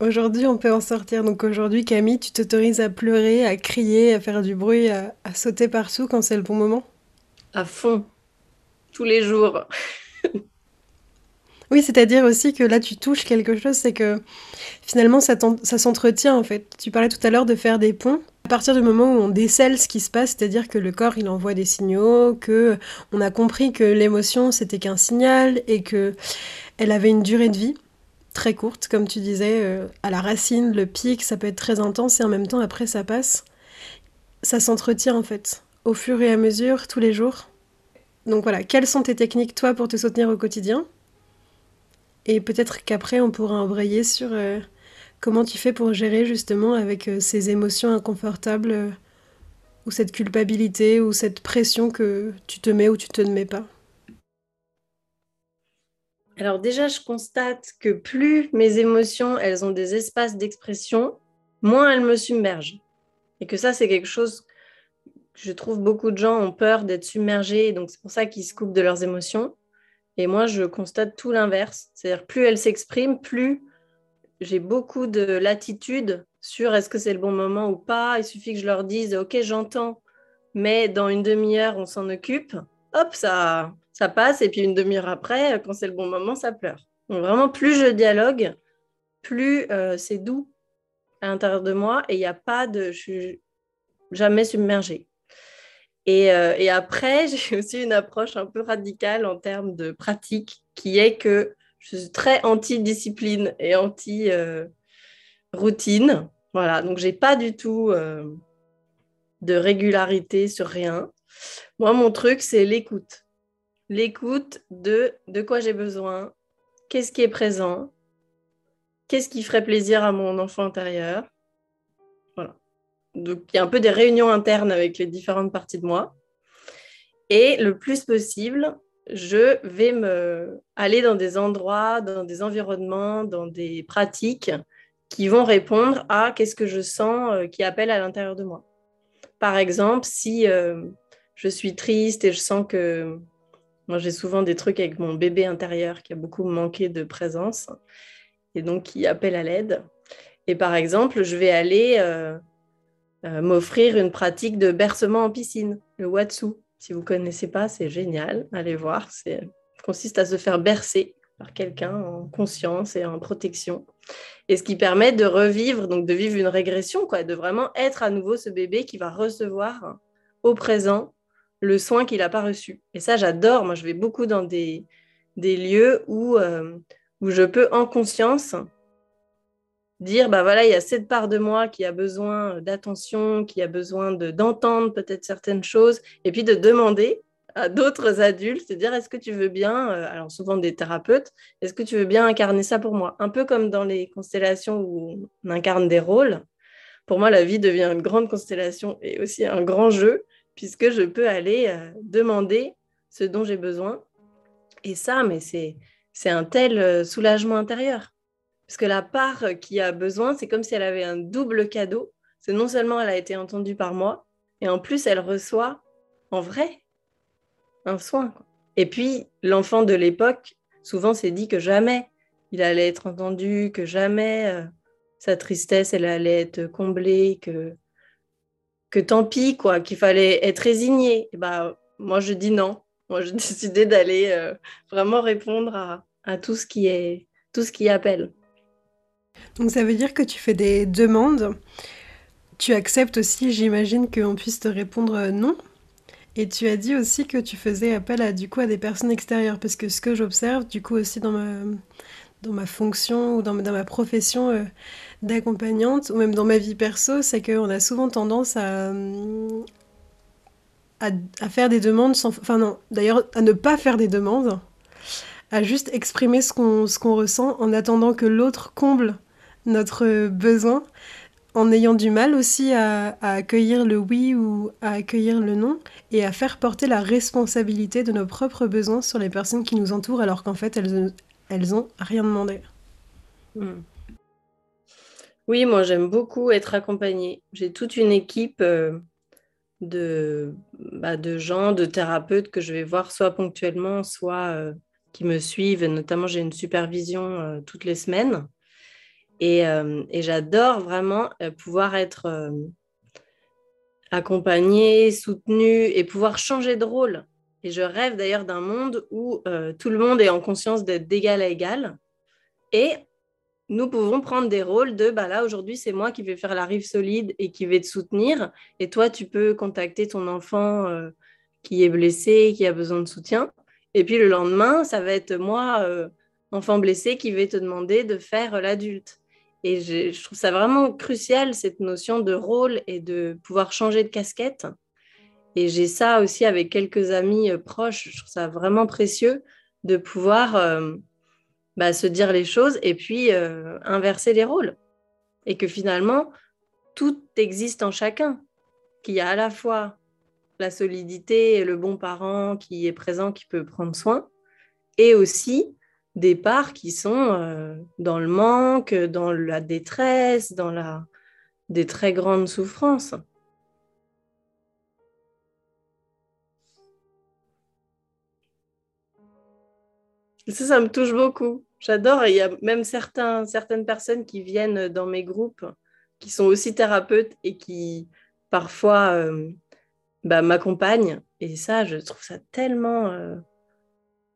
[SPEAKER 1] Aujourd'hui, on peut en sortir. Donc aujourd'hui, Camille, tu t'autorises à pleurer, à crier, à faire du bruit, à, sauter partout quand c'est le bon moment?
[SPEAKER 2] À fond, tous les jours.
[SPEAKER 1] oui, c'est-à-dire aussi que là, tu touches quelque chose, c'est que finalement, ça, ça s'entretient en fait. Tu parlais tout à l'heure de faire des ponts. À partir du moment où on décèle ce qui se passe, c'est-à-dire que le corps il envoie des signaux, que on a compris que l'émotion c'était qu'un signal et que elle avait une durée de vie, très courte, comme tu disais, euh, à la racine, le pic, ça peut être très intense et en même temps après ça passe. Ça s'entretient en fait, au fur et à mesure, tous les jours. Donc voilà, quelles sont tes techniques toi pour te soutenir au quotidien? Et peut-être qu'après on pourra embrayer sur euh, comment tu fais pour gérer justement avec euh, ces émotions inconfortables ou cette culpabilité ou cette pression que tu te mets ou tu te ne mets pas.
[SPEAKER 2] Alors déjà, je constate que plus mes émotions, elles ont des espaces d'expression, moins elles me submergent. Et que ça, c'est quelque chose que je trouve beaucoup de gens ont peur d'être submergés, donc c'est pour ça qu'ils se coupent de leurs émotions. Et moi, je constate tout l'inverse. C'est-à-dire, plus elles s'expriment, plus j'ai beaucoup de latitude sur est-ce que c'est le bon moment ou pas. Il suffit que je leur dise, OK, j'entends, mais dans une demi-heure, on s'en occupe. Hop, ça, ça passe, et puis une demi-heure après, quand c'est le bon moment, ça pleure. Donc vraiment, plus je dialogue, plus euh, c'est doux à l'intérieur de moi, et il n'y a pas de... Je suis jamais submergée. Et, euh, après, j'ai aussi une approche un peu radicale en termes de pratique, qui est que je suis très anti-discipline et anti-routine. Euh, voilà, donc j'ai pas du tout de régularité sur rien. Moi, mon truc, c'est l'écoute l'écoute de de quoi j'ai besoin, qu'est-ce qui est présent, qu'est-ce qui ferait plaisir à mon enfant intérieur? Voilà. Donc, il y a un peu des réunions internes avec les différentes parties de moi. Et le plus possible, je vais me aller dans des endroits, dans des environnements, dans des pratiques qui vont répondre à qu'est-ce que je sens euh, qui appelle à l'intérieur de moi? Par exemple, si euh, je suis triste et je sens que moi, j'ai souvent des trucs avec mon bébé intérieur qui a beaucoup manqué de présence et donc qui appelle à l'aide. Et par exemple, je vais aller euh, euh, m'offrir une pratique de bercement en piscine, le Watsu. Si vous ne connaissez pas, c'est génial. Allez voir. Ça consiste à se faire bercer par quelqu'un en conscience et en protection. Et ce qui permet de revivre, donc de vivre une régression, quoi, de vraiment être à nouveau ce bébé qui va recevoir au présent le soin qu'il n'a pas reçu. Et ça, j'adore. Moi, je vais beaucoup dans des, des lieux où, euh, où je peux, en conscience, dire, bah voilà, il y a cette part de moi qui a besoin d'attention, qui a besoin d'entendre peut-être certaines choses, et puis de demander à d'autres adultes, de dire, est-ce que tu veux bien, euh, alors souvent des thérapeutes, est-ce que tu veux bien incarner ça pour moi? Un peu comme dans les constellations où on incarne des rôles. Pour moi, la vie devient une grande constellation et aussi un grand jeu puisque je peux aller euh, demander ce dont j'ai besoin. Et ça, mais c'est c'est un tel euh, soulagement intérieur. Parce que la part qui a besoin, c'est comme si elle avait un double cadeau. C'est non seulement elle a été entendue par moi, et en plus elle reçoit en vrai un soin. Et puis l'enfant de l'époque, souvent s'est dit que jamais il allait être entendu, que jamais euh, sa tristesse elle allait être comblée, que que tant pis quoi, qu'il fallait être résigné. Et bah moi je dis non. Moi j'ai décidé d'aller euh, vraiment répondre à, à tout ce qui est tout ce qui appelle.
[SPEAKER 1] Donc ça veut dire que tu fais des demandes. Tu acceptes aussi, j'imagine, qu'on puisse te répondre euh, non. Et tu as dit aussi que tu faisais appel à, du coup, à des personnes extérieures. Parce que ce que j'observe, du coup, aussi dans ma, dans ma fonction ou dans, ma profession euh, d'accompagnante, ou même dans ma vie perso, c'est qu'on a souvent tendance à, à, à, faire des demandes sans... Enfin non, d'ailleurs, à ne pas faire des demandes, à juste exprimer ce qu'on qu'on ressent en attendant que l'autre comble notre besoin en ayant du mal aussi à, accueillir le oui ou à accueillir le non et à faire porter la responsabilité de nos propres besoins sur les personnes qui nous entourent alors qu'en fait elles, elles ont rien demandé.
[SPEAKER 2] Hmm. Oui, moi j'aime beaucoup être accompagnée. J'ai toute une équipe euh, de, bah, de gens, de thérapeutes que je vais voir soit ponctuellement, soit euh, qui me suivent. Notamment j'ai une supervision euh, toutes les semaines. Et, j'adore vraiment pouvoir être accompagnée, soutenue et pouvoir changer de rôle. Et je rêve d'ailleurs d'un monde où tout le monde est en conscience d'être d'égal à égal. Et nous pouvons prendre des rôles de, bah là, aujourd'hui, c'est moi qui vais faire la rive solide et qui vais te soutenir. Et toi, tu peux contacter ton enfant qui est blessé, qui a besoin de soutien. Et puis le lendemain, ça va être moi, enfant blessé, qui vais te demander de faire l'adulte. Et je, trouve ça vraiment crucial, cette notion de rôle et de pouvoir changer de casquette. Et j'ai ça aussi avec quelques amis euh, proches. Je trouve ça vraiment précieux de pouvoir euh, bah, se dire les choses et puis euh, inverser les rôles. Et que finalement, tout existe en chacun. Qu'il y a à la fois la solidité et le bon parent qui est présent, qui peut prendre soin, et aussi des parts qui sont dans le manque, dans la détresse, dans la, des très grandes souffrances. Ça, ça me touche beaucoup. J'adore. Il y a même certains, certaines personnes qui viennent dans mes groupes, qui sont aussi thérapeutes et qui parfois euh, bah, m'accompagnent. Et ça, je trouve ça tellement euh,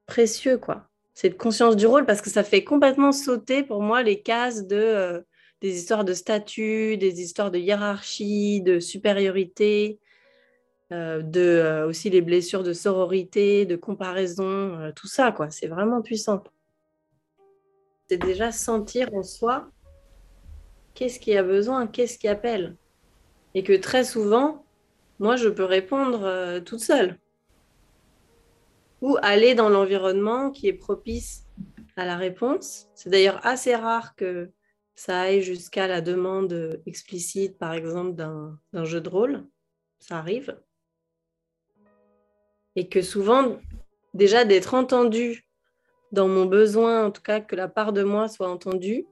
[SPEAKER 2] précieux, quoi cette conscience du rôle parce que ça fait complètement sauter pour moi les cases de euh, des histoires de statut, des histoires de hiérarchie, de supériorité, euh, de euh, aussi les blessures de sororité, de comparaison, tout ça quoi. C'est vraiment puissant. C'est déjà sentir en soi qu'est-ce qui a besoin, qu'est-ce qui appelle, et que très souvent, moi je peux répondre toute seule ou aller dans l'environnement qui est propice à la réponse. C'est d'ailleurs assez rare que ça aille jusqu'à la demande explicite, par exemple, d'un jeu de rôle. Ça arrive. Et que souvent, déjà d'être entendu dans mon besoin, en tout cas que la part de moi soit entendue,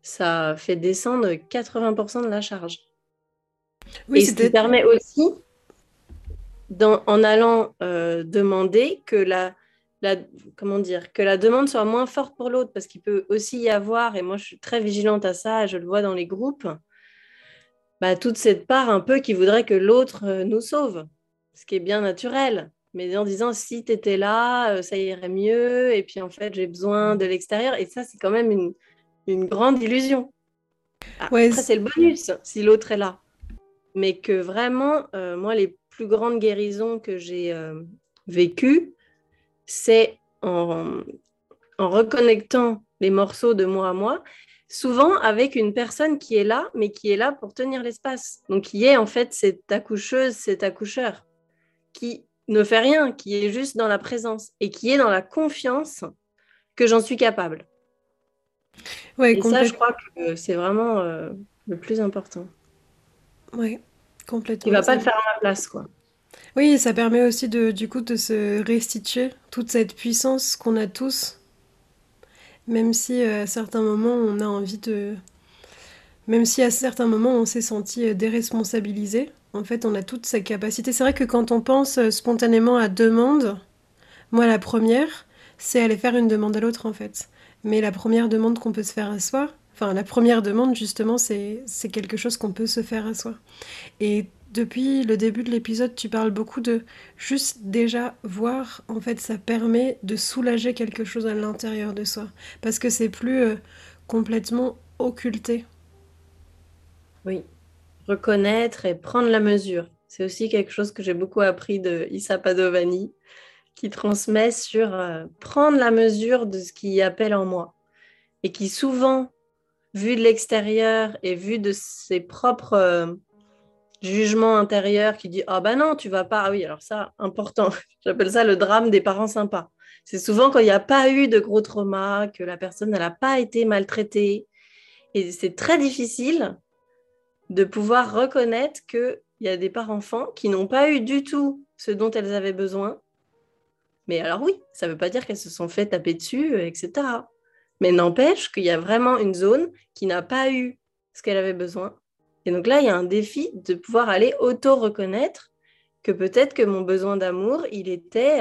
[SPEAKER 2] ça fait descendre 80% de la charge. Oui, Et ce qui permet aussi en allant euh, demander que la, comment dire, que la demande soit moins forte pour l'autre, parce qu'il peut aussi y avoir, et moi je suis très vigilante à ça, je le vois dans les groupes, bah, toute cette part un peu qui voudrait que l'autre euh, nous sauve, ce qui est bien naturel. Mais en disant si tu étais là, euh, ça irait mieux, et puis en fait j'ai besoin de l'extérieur, et ça c'est quand même une, grande illusion. Après, c'est le bonus si l'autre est là. Mais que vraiment, moi, les plus grande guérison que j'ai euh, vécue, c'est en, reconnectant les morceaux de moi à moi, souvent avec une personne qui est là, mais qui est là pour tenir l'espace. Donc, qui est en fait cette accoucheuse, cet accoucheur, qui ne fait rien, qui est juste dans la présence et qui est dans la confiance que j'en suis capable. Ouais, et ça, je crois que c'est vraiment euh, le plus important.
[SPEAKER 1] Oui, Complètement.
[SPEAKER 2] Il va pas le faire à ma place, quoi.
[SPEAKER 1] Oui, ça permet aussi de, du coup, de se restituer toute cette puissance qu'on a tous Même si à certains moments on a envie de... Même si à certains moments on s'est senti déresponsabilisé, en fait on a toute sa capacité. C'est vrai que quand on pense spontanément à demande, moi la première, c'est aller faire une demande à l'autre en fait. Mais la première demande qu'on peut se faire à soi, enfin la première demande justement, c'est quelque chose qu'on peut se faire à soi. Et depuis le début de l'épisode, tu parles beaucoup de juste déjà voir, en fait, ça permet de soulager quelque chose à l'intérieur de soi. Parce que c'est plus euh, complètement occulté.
[SPEAKER 2] Oui, reconnaître et prendre la mesure. C'est aussi quelque chose que j'ai beaucoup appris de Issa Padovani qui transmet sur euh, prendre la mesure de ce qui appelle en moi. Et qui souvent, vu de l'extérieur et vu de ses propres euh, jugements intérieurs, qui dit ah ben non tu vas pas ah oui alors ça important. J'appelle ça le drame des parents sympas. C'est souvent quand il n'y a pas eu de gros trauma que la personne n'a pas été maltraitée. Et c'est très difficile de pouvoir reconnaître qu'il y a des parents enfants qui n'ont pas eu du tout ce dont elles avaient besoin mais alors oui, ça ne veut pas dire qu'elles se sont fait taper dessus, euh, etc. Mais n'empêche qu'il y a vraiment une zone qui n'a pas eu ce qu'elle avait besoin. Et donc là, il y a un défi de pouvoir aller auto-reconnaître que peut-être que mon besoin d'amour, il était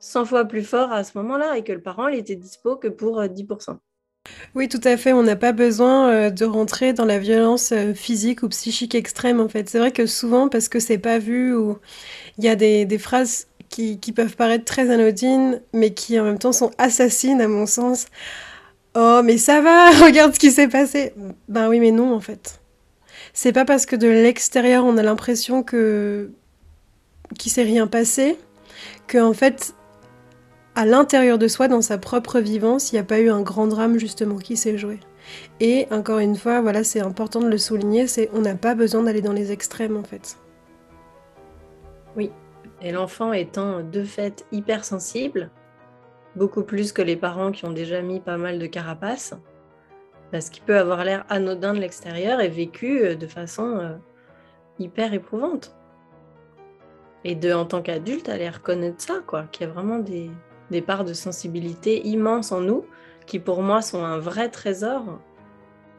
[SPEAKER 2] 100 euh, fois plus fort à ce moment-là et que le parent, il était dispo que pour 10%. Euh,
[SPEAKER 1] oui, tout à fait. On n'a pas besoin de rentrer dans la violence physique ou psychique extrême, en fait. C'est vrai que souvent, parce que c'est pas vu, ou il y a des, des phrases qui, peuvent paraître très anodines, mais qui en même temps sont assassines à mon sens. Oh, mais ça va, regarde ce qui s'est passé. Ben oui, mais non, en fait. C'est pas parce que de l'extérieur on a l'impression que qu'il s'est rien passé, que en fait, à l'intérieur de soi, dans sa propre vivance, il n'y a pas eu un grand drame justement qui s'est joué. Et encore une fois, voilà, c'est important de le souligner, c'est on n'a pas besoin d'aller dans les extrêmes en fait.
[SPEAKER 2] Oui, et l'enfant étant de fait hypersensible, beaucoup plus que les parents qui ont déjà mis pas mal de carapace, parce qu'il peut avoir l'air anodin de l'extérieur et vécu euh, de façon euh, hyper éprouvante. Et de, en tant qu'adulte, aller reconnaître ça, quoi, qu'il y a vraiment des, parts de sensibilité immenses en nous, qui pour moi sont un vrai trésor,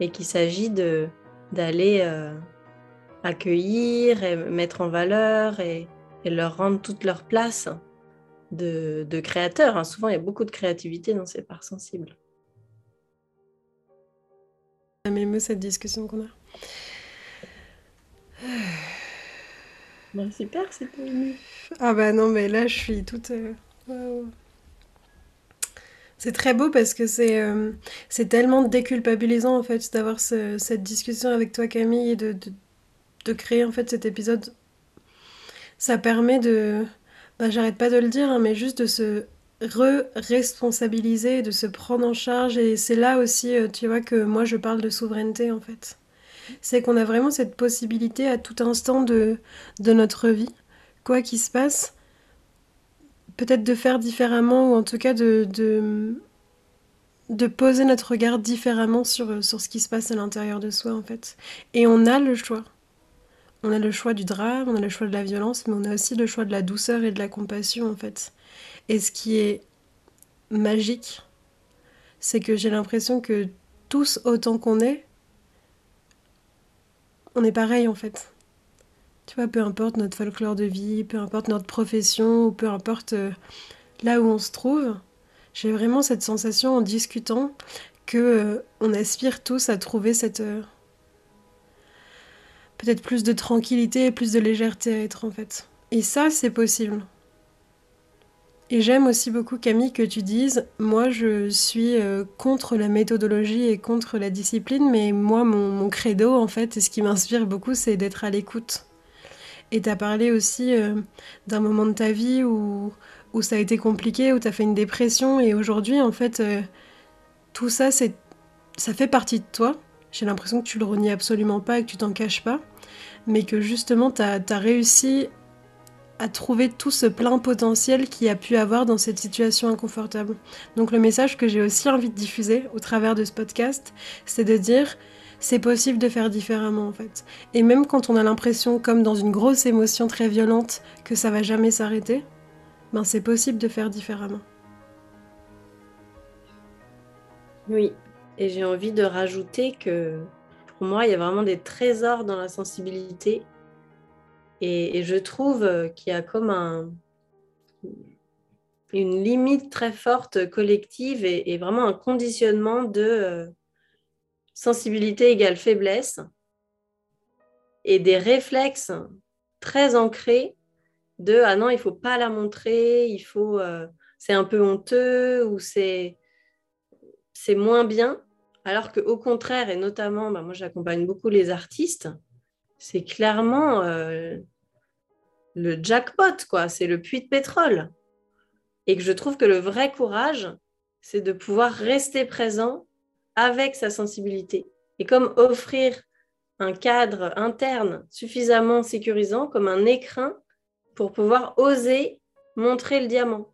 [SPEAKER 2] et qu'il s'agit d'aller euh, accueillir et mettre en valeur et, et leur rendre toute leur place de, de créateurs. Hein. Souvent, il y a beaucoup de créativité dans ces parts sensibles.
[SPEAKER 1] J'aime cette discussion qu'on a.
[SPEAKER 2] Bah, super, c'est
[SPEAKER 1] Ah bah non, mais là, je suis toute... Euh, c'est très beau parce que c'est euh, tellement déculpabilisant en fait d'avoir cette discussion avec toi Camille et de, de, de, créer en fait cet épisode ça permet de, bah, j'arrête pas de le dire, hein, mais juste de se re-responsabiliser, de se prendre en charge. Et c'est là aussi, euh, tu vois, que moi je parle de souveraineté en fait. C'est qu'on a vraiment cette possibilité à tout instant de, de notre vie, quoi qu'il se passe, peut-être de faire différemment ou en tout cas de, de, poser notre regard différemment sur, sur ce qui se passe à l'intérieur de soi en fait. Et on a le choix. On a le choix du drame, on a le choix de la violence, mais on a aussi le choix de la douceur et de la compassion en fait. Et ce qui est magique, c'est que j'ai l'impression que tous autant qu'on est, on est pareil en fait. Tu vois, peu importe notre folklore de vie, peu importe notre profession, ou peu importe euh, là où on se trouve, j'ai vraiment cette sensation en discutant que euh, on aspire tous à trouver cette euh, peut-être plus de tranquillité, plus de légèreté à être en fait. Et ça, c'est possible. Et j'aime aussi beaucoup Camille que tu dises, moi je suis contre la méthodologie et contre la discipline, mais moi mon, credo en fait, et ce qui m'inspire beaucoup, c'est d'être à l'écoute. Et tu as parlé aussi euh, d'un moment de ta vie où, où ça a été compliqué, où tu as fait une dépression, et aujourd'hui en fait, euh, tout ça, c'est, ça fait partie de toi. J'ai l'impression que tu le renies absolument pas et que tu t'en caches pas mais que justement tu as, réussi à trouver tout ce plein potentiel qu'il y a pu avoir dans cette situation inconfortable. Donc le message que j'ai aussi envie de diffuser au travers de ce podcast, c'est de dire c'est possible de faire différemment en fait. Et même quand on a l'impression, comme dans une grosse émotion très violente, que ça va jamais s'arrêter, ben c'est possible de faire différemment.
[SPEAKER 2] Oui, et j'ai envie de rajouter que pour moi, il y a vraiment des trésors dans la sensibilité. Et, je trouve qu'il y a comme un, une limite très forte collective et, vraiment un conditionnement de euh, sensibilité égale faiblesse et des réflexes très ancrés de ah non, il faut pas la montrer, il faut euh, c'est un peu honteux ou c'est c'est moins bien. Alors qu'au contraire, et notamment, bah, moi j'accompagne beaucoup les artistes, c'est clairement euh, le jackpot, quoi. C'est le puits de pétrole. Et que je trouve que le vrai courage, c'est de pouvoir rester présent avec sa sensibilité. Et comme offrir un cadre interne suffisamment sécurisant, comme un écrin, pour pouvoir oser montrer le diamant.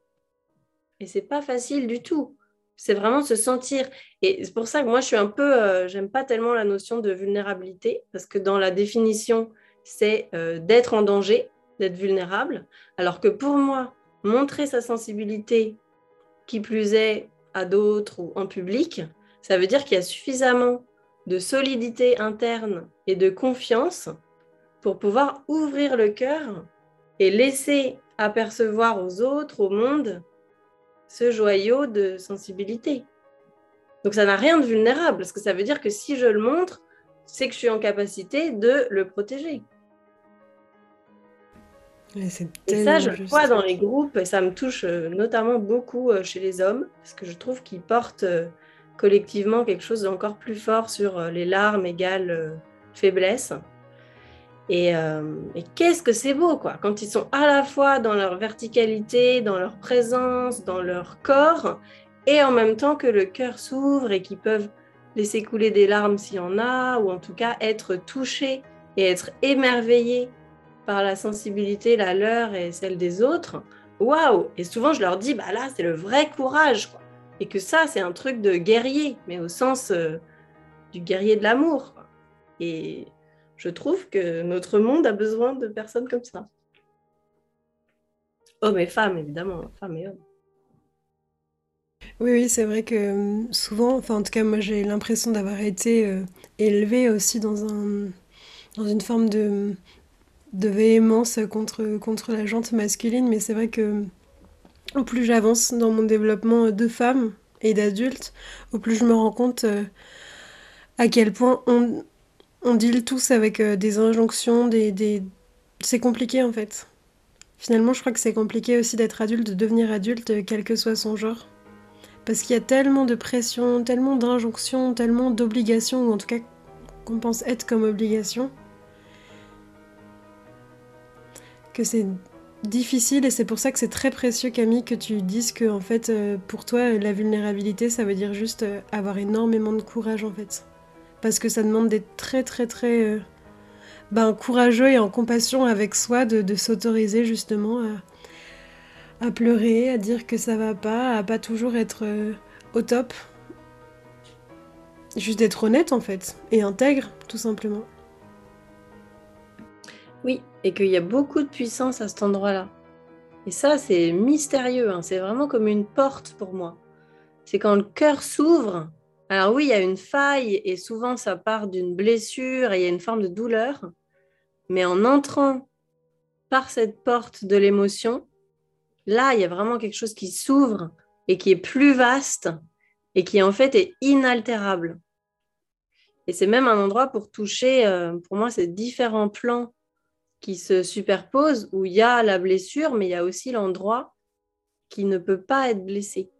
[SPEAKER 2] Et c'est pas facile du tout. C'est vraiment se sentir. Et c'est pour ça que moi, je suis un peu. Euh, j'aime pas tellement la notion de vulnérabilité, parce que dans la définition, c'est euh, d'être en danger, d'être vulnérable. Alors que pour moi, montrer sa sensibilité, qui plus est à d'autres ou en public, ça veut dire qu'il y a suffisamment de solidité interne et de confiance pour pouvoir ouvrir le cœur et laisser apercevoir aux autres, au monde, ce joyau de sensibilité. Donc ça n'a rien de vulnérable, parce que ça veut dire que si je le montre, c'est que je suis en capacité de le protéger. Et, ça, je le vois dans les groupes, et ça me touche euh, notamment beaucoup euh, chez les hommes, parce que je trouve qu'ils portent euh, collectivement quelque chose d'encore plus fort sur les larmes égales faiblesse. Et, et qu'est-ce que c'est beau, quoi, quand ils sont à la fois dans leur verticalité, dans leur présence, dans leur corps, et en même temps que le cœur s'ouvre et qu'ils peuvent laisser couler des larmes s'il y en a, ou en tout cas être touchés et être émerveillés par la sensibilité, la leur et celle des autres, waouh Et souvent, je leur dis, bah là, c'est le vrai courage, quoi. Et que ça, c'est un truc de guerrier, mais au sens euh, du guerrier de l'amour. Et je trouve que notre monde a besoin de personnes comme ça. Hommes et femmes, évidemment, femmes et hommes.
[SPEAKER 1] Oui, oui, c'est vrai que euh, souvent, enfin en tout cas moi j'ai l'impression d'avoir été euh, élevée aussi dans, un, dans une forme de, de véhémence contre, contre la jante masculine, mais c'est vrai que plus j'avance dans mon développement de femme et d'adulte, au plus je me rends compte euh, à quel point on, on deal tous avec euh, des injonctions, des, des... c'est compliqué en fait. Finalement, je crois que c'est compliqué aussi d'être adulte, de devenir adulte, quel que soit son genre. Parce qu'il y a tellement de pression, tellement d'injonctions, tellement d'obligations, ou en tout cas qu'on pense être comme obligation, que c'est difficile et c'est pour ça que c'est très précieux Camille que tu dises que en fait euh, pour toi la vulnérabilité ça veut dire juste euh, avoir énormément de courage en fait. Parce que ça demande d'être très très très euh, ben, courageux et en compassion avec soi de, s'autoriser justement à, pleurer à dire que ça va pas à pas toujours être au top. Juste d'être honnête en fait et intègre tout simplement
[SPEAKER 2] et qu'il y a beaucoup de puissance à cet endroit-là. Et ça, c'est mystérieux, hein. c'est vraiment comme une porte pour moi. C'est quand le cœur s'ouvre. Alors oui, il y a une faille et souvent ça part d'une blessure et il y a une forme de douleur. Mais en entrant par cette porte de l'émotion, là, il y a vraiment quelque chose qui s'ouvre et qui est plus vaste et qui en fait est inaltérable. Et c'est même un endroit pour toucher, euh, pour moi, ces différents plans qui se superposent où il y a la blessure, mais il y a aussi l'endroit qui ne peut pas être blessé.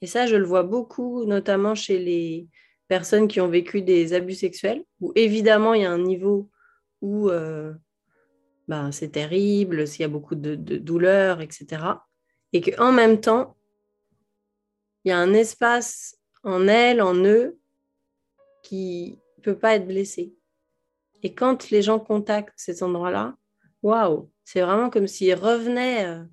[SPEAKER 2] Et ça, je le vois beaucoup, notamment chez les personnes qui ont vécu des abus sexuels, où évidemment, il y a un niveau où euh, ben, c'est terrible, s'il y a beaucoup de, de douleur, etc. Et qu'en même temps, il y a un espace en elle, en eux, qui ne peut pas être blessé. Et quand les gens contactent cet endroit-là, waouh, c'est vraiment comme s'ils revenaient. Euh,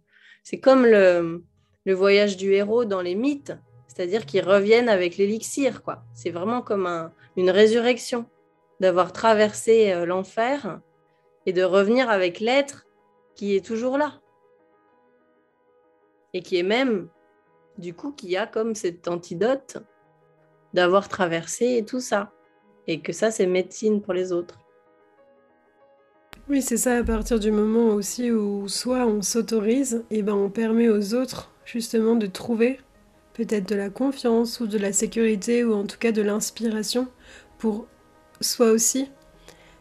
[SPEAKER 2] c'est comme le, voyage du héros dans les mythes, c'est-à-dire qu'ils reviennent avec l'élixir, quoi. C'est vraiment comme une résurrection d'avoir traversé euh, l'enfer et de revenir avec l'être qui est toujours là. Et qui est même, du coup, qui a comme cet antidote d'avoir traversé tout ça. Et que ça, c'est médecine pour les autres.
[SPEAKER 1] Oui, c'est ça, à partir du moment aussi où soit on s'autorise, et ben on permet aux autres justement de trouver peut-être de la confiance ou de la sécurité ou en tout cas de l'inspiration pour soi aussi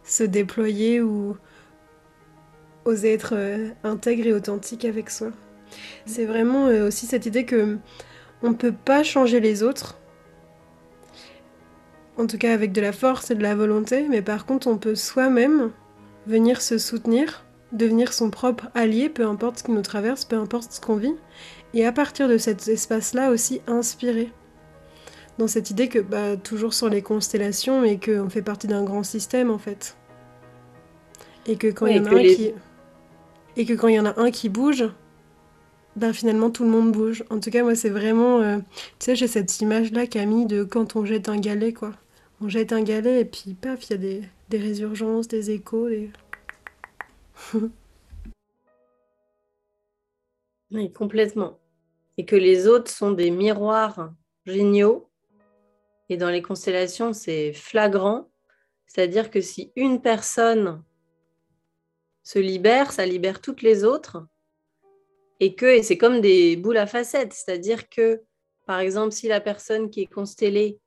[SPEAKER 1] se déployer ou oser être euh, intègre et authentique avec soi. C'est vraiment euh, aussi cette idée que on ne peut pas changer les autres, en tout cas avec de la force et de la volonté, mais par contre on peut soi-même venir se soutenir, devenir son propre allié, peu importe ce qui nous traverse, peu importe ce qu'on vit, et à partir de cet espace-là aussi inspirer. Dans cette idée que, bah, toujours sur les constellations, et qu'on fait partie d'un grand système en fait. Et que quand il y en a un qui. Et que quand il y en a un qui bouge, ben finalement tout le monde bouge. En tout cas, moi, c'est vraiment. Euh, tu sais, j'ai cette image-là, Camille, de quand on jette un galet, quoi. Jette un galet et puis, paf, il y a des, résurgences, des échos. Des...
[SPEAKER 2] complètement. Et que les autres sont des miroirs géniaux. Et dans les constellations, c'est flagrant. C'est-à-dire que si une personne se libère, ça libère toutes les autres. Et que et c'est comme des boules à facettes. C'est-à-dire que, par exemple, si la personne qui est constellée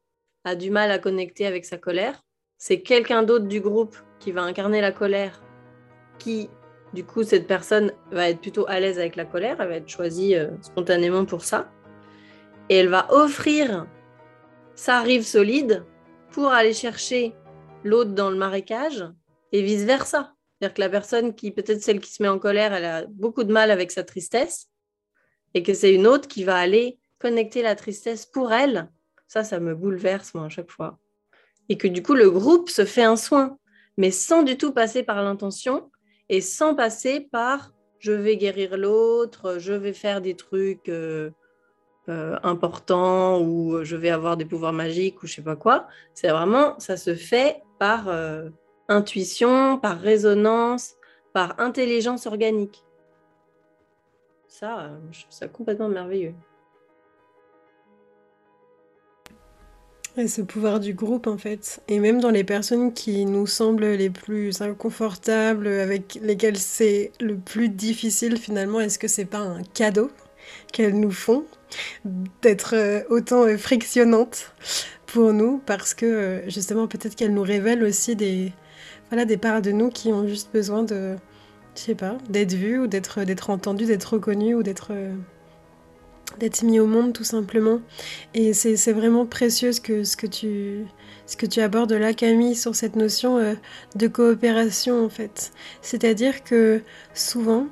[SPEAKER 2] a du mal à connecter avec sa colère, c'est quelqu'un d'autre du groupe qui va incarner la colère, qui, du coup, cette personne va être plutôt à l'aise avec la colère, elle va être choisie euh, spontanément pour ça, et elle va offrir sa rive solide pour aller chercher l'autre dans le marécage, et vice-versa. C'est-à-dire que la personne qui, peut-être celle qui se met en colère, elle a beaucoup de mal avec sa tristesse, et que c'est une autre qui va aller connecter la tristesse pour elle. Ça, ça me bouleverse, moi, à chaque fois et que du coup le groupe se fait un soin, mais sans du tout passer par l'intention et sans passer par je vais guérir l'autre, je vais faire des trucs euh, euh, importants ou je vais avoir des pouvoirs magiques ou je sais pas quoi. C'est vraiment, ça se fait par euh, intuition, par résonance, par intelligence organique. Ça, je trouve ça complètement merveilleux.
[SPEAKER 1] Et ce pouvoir du groupe, en fait. Et même dans les personnes qui nous semblent les plus inconfortables, avec lesquelles c'est le plus difficile finalement, est-ce que c'est pas un cadeau qu'elles nous font d'être euh, autant euh, frictionnantes pour nous? Parce que euh, justement peut-être qu'elles nous révèlent aussi des voilà des parts de nous qui ont juste besoin de je sais pas d'être vues ou d'être d'être entendues d'être reconnues ou d'être d'être mis au monde tout simplement. Et c'est vraiment précieux ce que, ce, que tu, ce que tu abordes là, Camille, sur cette notion euh, de coopération en fait. C'est-à-dire que souvent,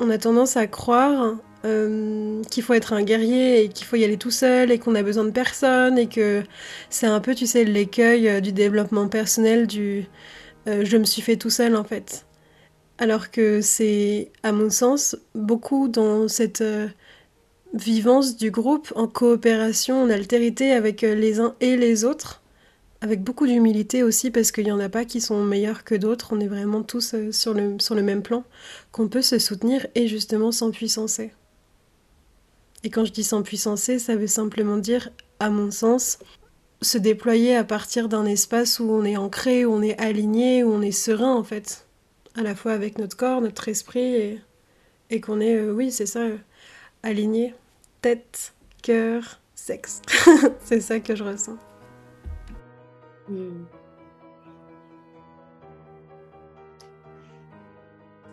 [SPEAKER 1] on a tendance à croire euh, qu'il faut être un guerrier et qu'il faut y aller tout seul et qu'on a besoin de personne et que c'est un peu, tu sais, l'écueil euh, du développement personnel du je me suis fait tout seul en fait. Alors que c'est, à mon sens, beaucoup dans cette euh, vivance du groupe en coopération, en altérité avec euh, les uns et les autres, avec beaucoup d'humilité aussi, parce qu'il n'y en a pas qui sont meilleurs que d'autres, on est vraiment tous euh, sur, le, sur le même plan, qu'on peut se soutenir et justement s'empuissancer. Et quand je dis s'empuissancer, ça veut simplement dire, à mon sens, se déployer à partir d'un espace où on est ancré, où on est aligné, où on est serein en fait à la fois avec notre corps, notre esprit, et, qu'on est, euh, oui, c'est ça, euh, aligné, tête, cœur, sexe. c'est ça que je ressens.
[SPEAKER 2] Hmm.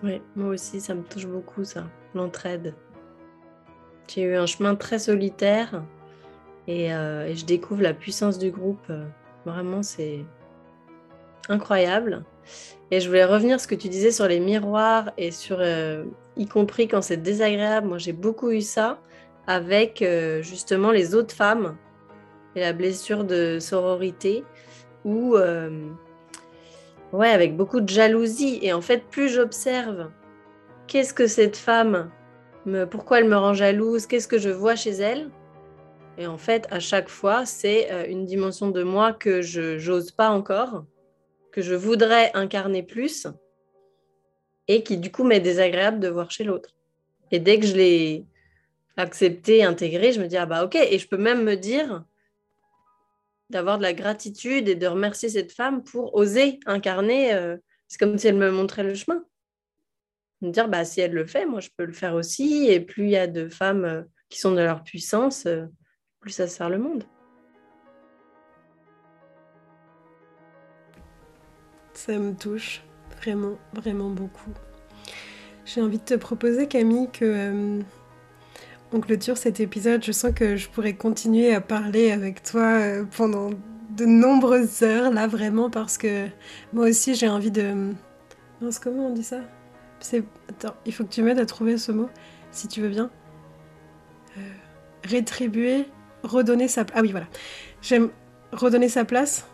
[SPEAKER 2] Oui, moi aussi, ça me touche beaucoup, ça, l'entraide. J'ai eu un chemin très solitaire et, euh, et, je découvre la puissance du groupe. Vraiment, c'est incroyable. Et je voulais revenir sur ce que tu disais sur les miroirs et sur, euh, y compris quand c'est désagréable. Moi, j'ai beaucoup eu ça avec euh, justement les autres femmes et la blessure de sororité ou euh, ouais, avec beaucoup de jalousie. Et en fait, plus j'observe qu'est-ce que cette femme, me, pourquoi elle me rend jalouse, qu'est-ce que je vois chez elle. Et en fait, à chaque fois, c'est une dimension de moi que je n'ose pas encore que je voudrais incarner plus et qui du coup m'est désagréable de voir chez l'autre. Et dès que je l'ai accepté, intégré, je me dis ah bah ok, et je peux même me dire d'avoir de la gratitude et de remercier cette femme pour oser incarner. Euh, c'est comme si elle me montrait le chemin. Me dire, bah, si elle le fait, moi, je peux le faire aussi. Et plus il y a de femmes euh, qui sont de leur puissance, euh, plus ça sert le monde.
[SPEAKER 1] Ça me touche vraiment, vraiment beaucoup. J'ai envie de te proposer, Camille, que on clôture cet épisode. Je sens que je pourrais continuer à parler avec toi euh, pendant de nombreuses heures, là, vraiment, parce que moi aussi, j'ai envie de... Mince, comment on dit ça? Attends, il faut que tu m'aides à trouver ce mot, si tu veux bien. Euh, rétribuer, redonner sa... Ah oui, voilà. J'aime redonner sa place.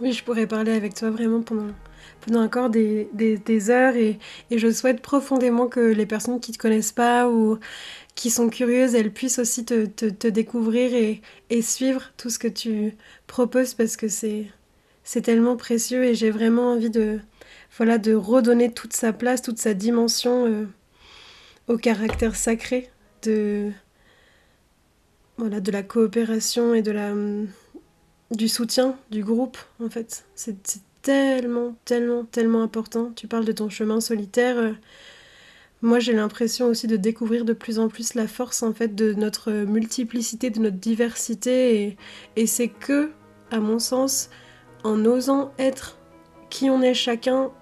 [SPEAKER 1] Oui, je pourrais parler avec toi vraiment pendant pendant encore des, heures et, je souhaite profondément que les personnes qui ne te connaissent pas ou qui sont curieuses, elles puissent aussi te, découvrir et, suivre tout ce que tu proposes parce que c'est, c'est tellement précieux et j'ai vraiment envie de, voilà, de redonner toute sa place, toute sa dimension euh, au caractère sacré de, voilà, de la coopération et de la, du soutien du groupe en fait. C'est, tellement, tellement, tellement important. Tu parles de ton chemin solitaire. Euh, moi, j'ai l'impression aussi de découvrir de plus en plus la force en fait de notre multiplicité, de notre diversité. Et, et c'est que, à mon sens, en osant être qui on est chacun,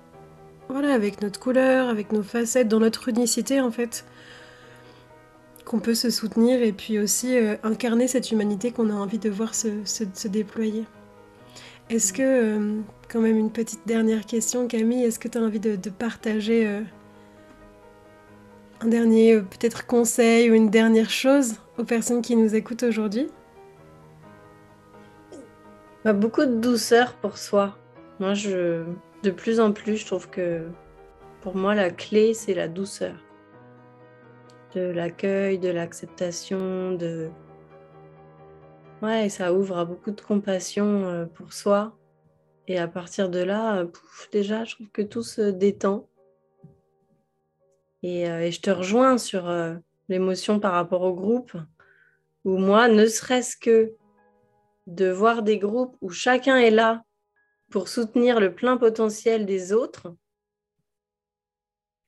[SPEAKER 1] voilà, avec notre couleur, avec nos facettes, dans notre unicité en fait, qu'on peut se soutenir et puis aussi euh, incarner cette humanité qu'on a envie de voir se, déployer. Est-ce que, euh, quand même une petite dernière question, Camille, est-ce que tu as envie de, partager euh, un dernier peut-être conseil ou une dernière chose aux personnes qui nous écoutent aujourd'hui?
[SPEAKER 2] Bah, Beaucoup de douceur pour soi. Moi, je, de plus en plus, je trouve que pour moi, la clé, c'est la douceur. De l'accueil, de l'acceptation, de Ouais, ça ouvre à beaucoup de compassion euh, pour soi. Et à partir de là, euh, déjà, je trouve que tout se détend. Et, euh, je te rejoins sur l'émotion par rapport au groupe, où moi, ne serait-ce que de voir des groupes où chacun est là pour soutenir le plein potentiel des autres,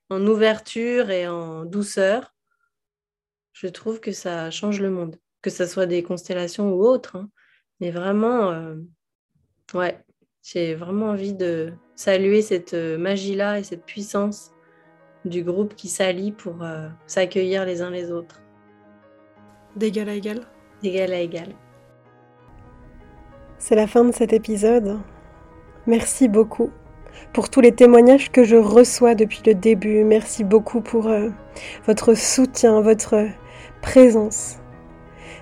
[SPEAKER 2] en ouverture et en douceur, je trouve que ça change le monde que ce soit des constellations ou autres. Hein. Mais vraiment, euh, ouais, j'ai vraiment envie de saluer cette euh, magie-là et cette puissance du groupe qui s'allie pour euh, s'accueillir les uns les autres.
[SPEAKER 1] D'égal à égal
[SPEAKER 2] D'égal à égal.
[SPEAKER 1] C'est la fin de cet épisode. Merci beaucoup pour tous les témoignages que je reçois depuis le début. Merci beaucoup pour votre soutien, votre présence.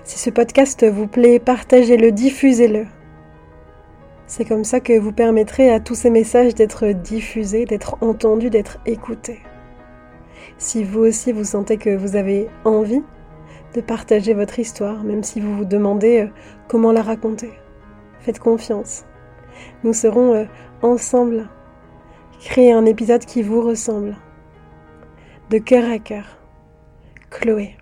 [SPEAKER 1] Si ce podcast vous plaît, partagez-le, diffusez-le. C'est comme ça que vous permettrez à tous ces messages d'être diffusés, d'être entendus, d'être écoutés. Si vous aussi vous sentez que vous avez envie de partager votre histoire, même si vous vous demandez euh, comment la raconter, faites confiance. Nous serons euh, ensemble créer un épisode qui vous ressemble. De cœur à cœur. Chloé.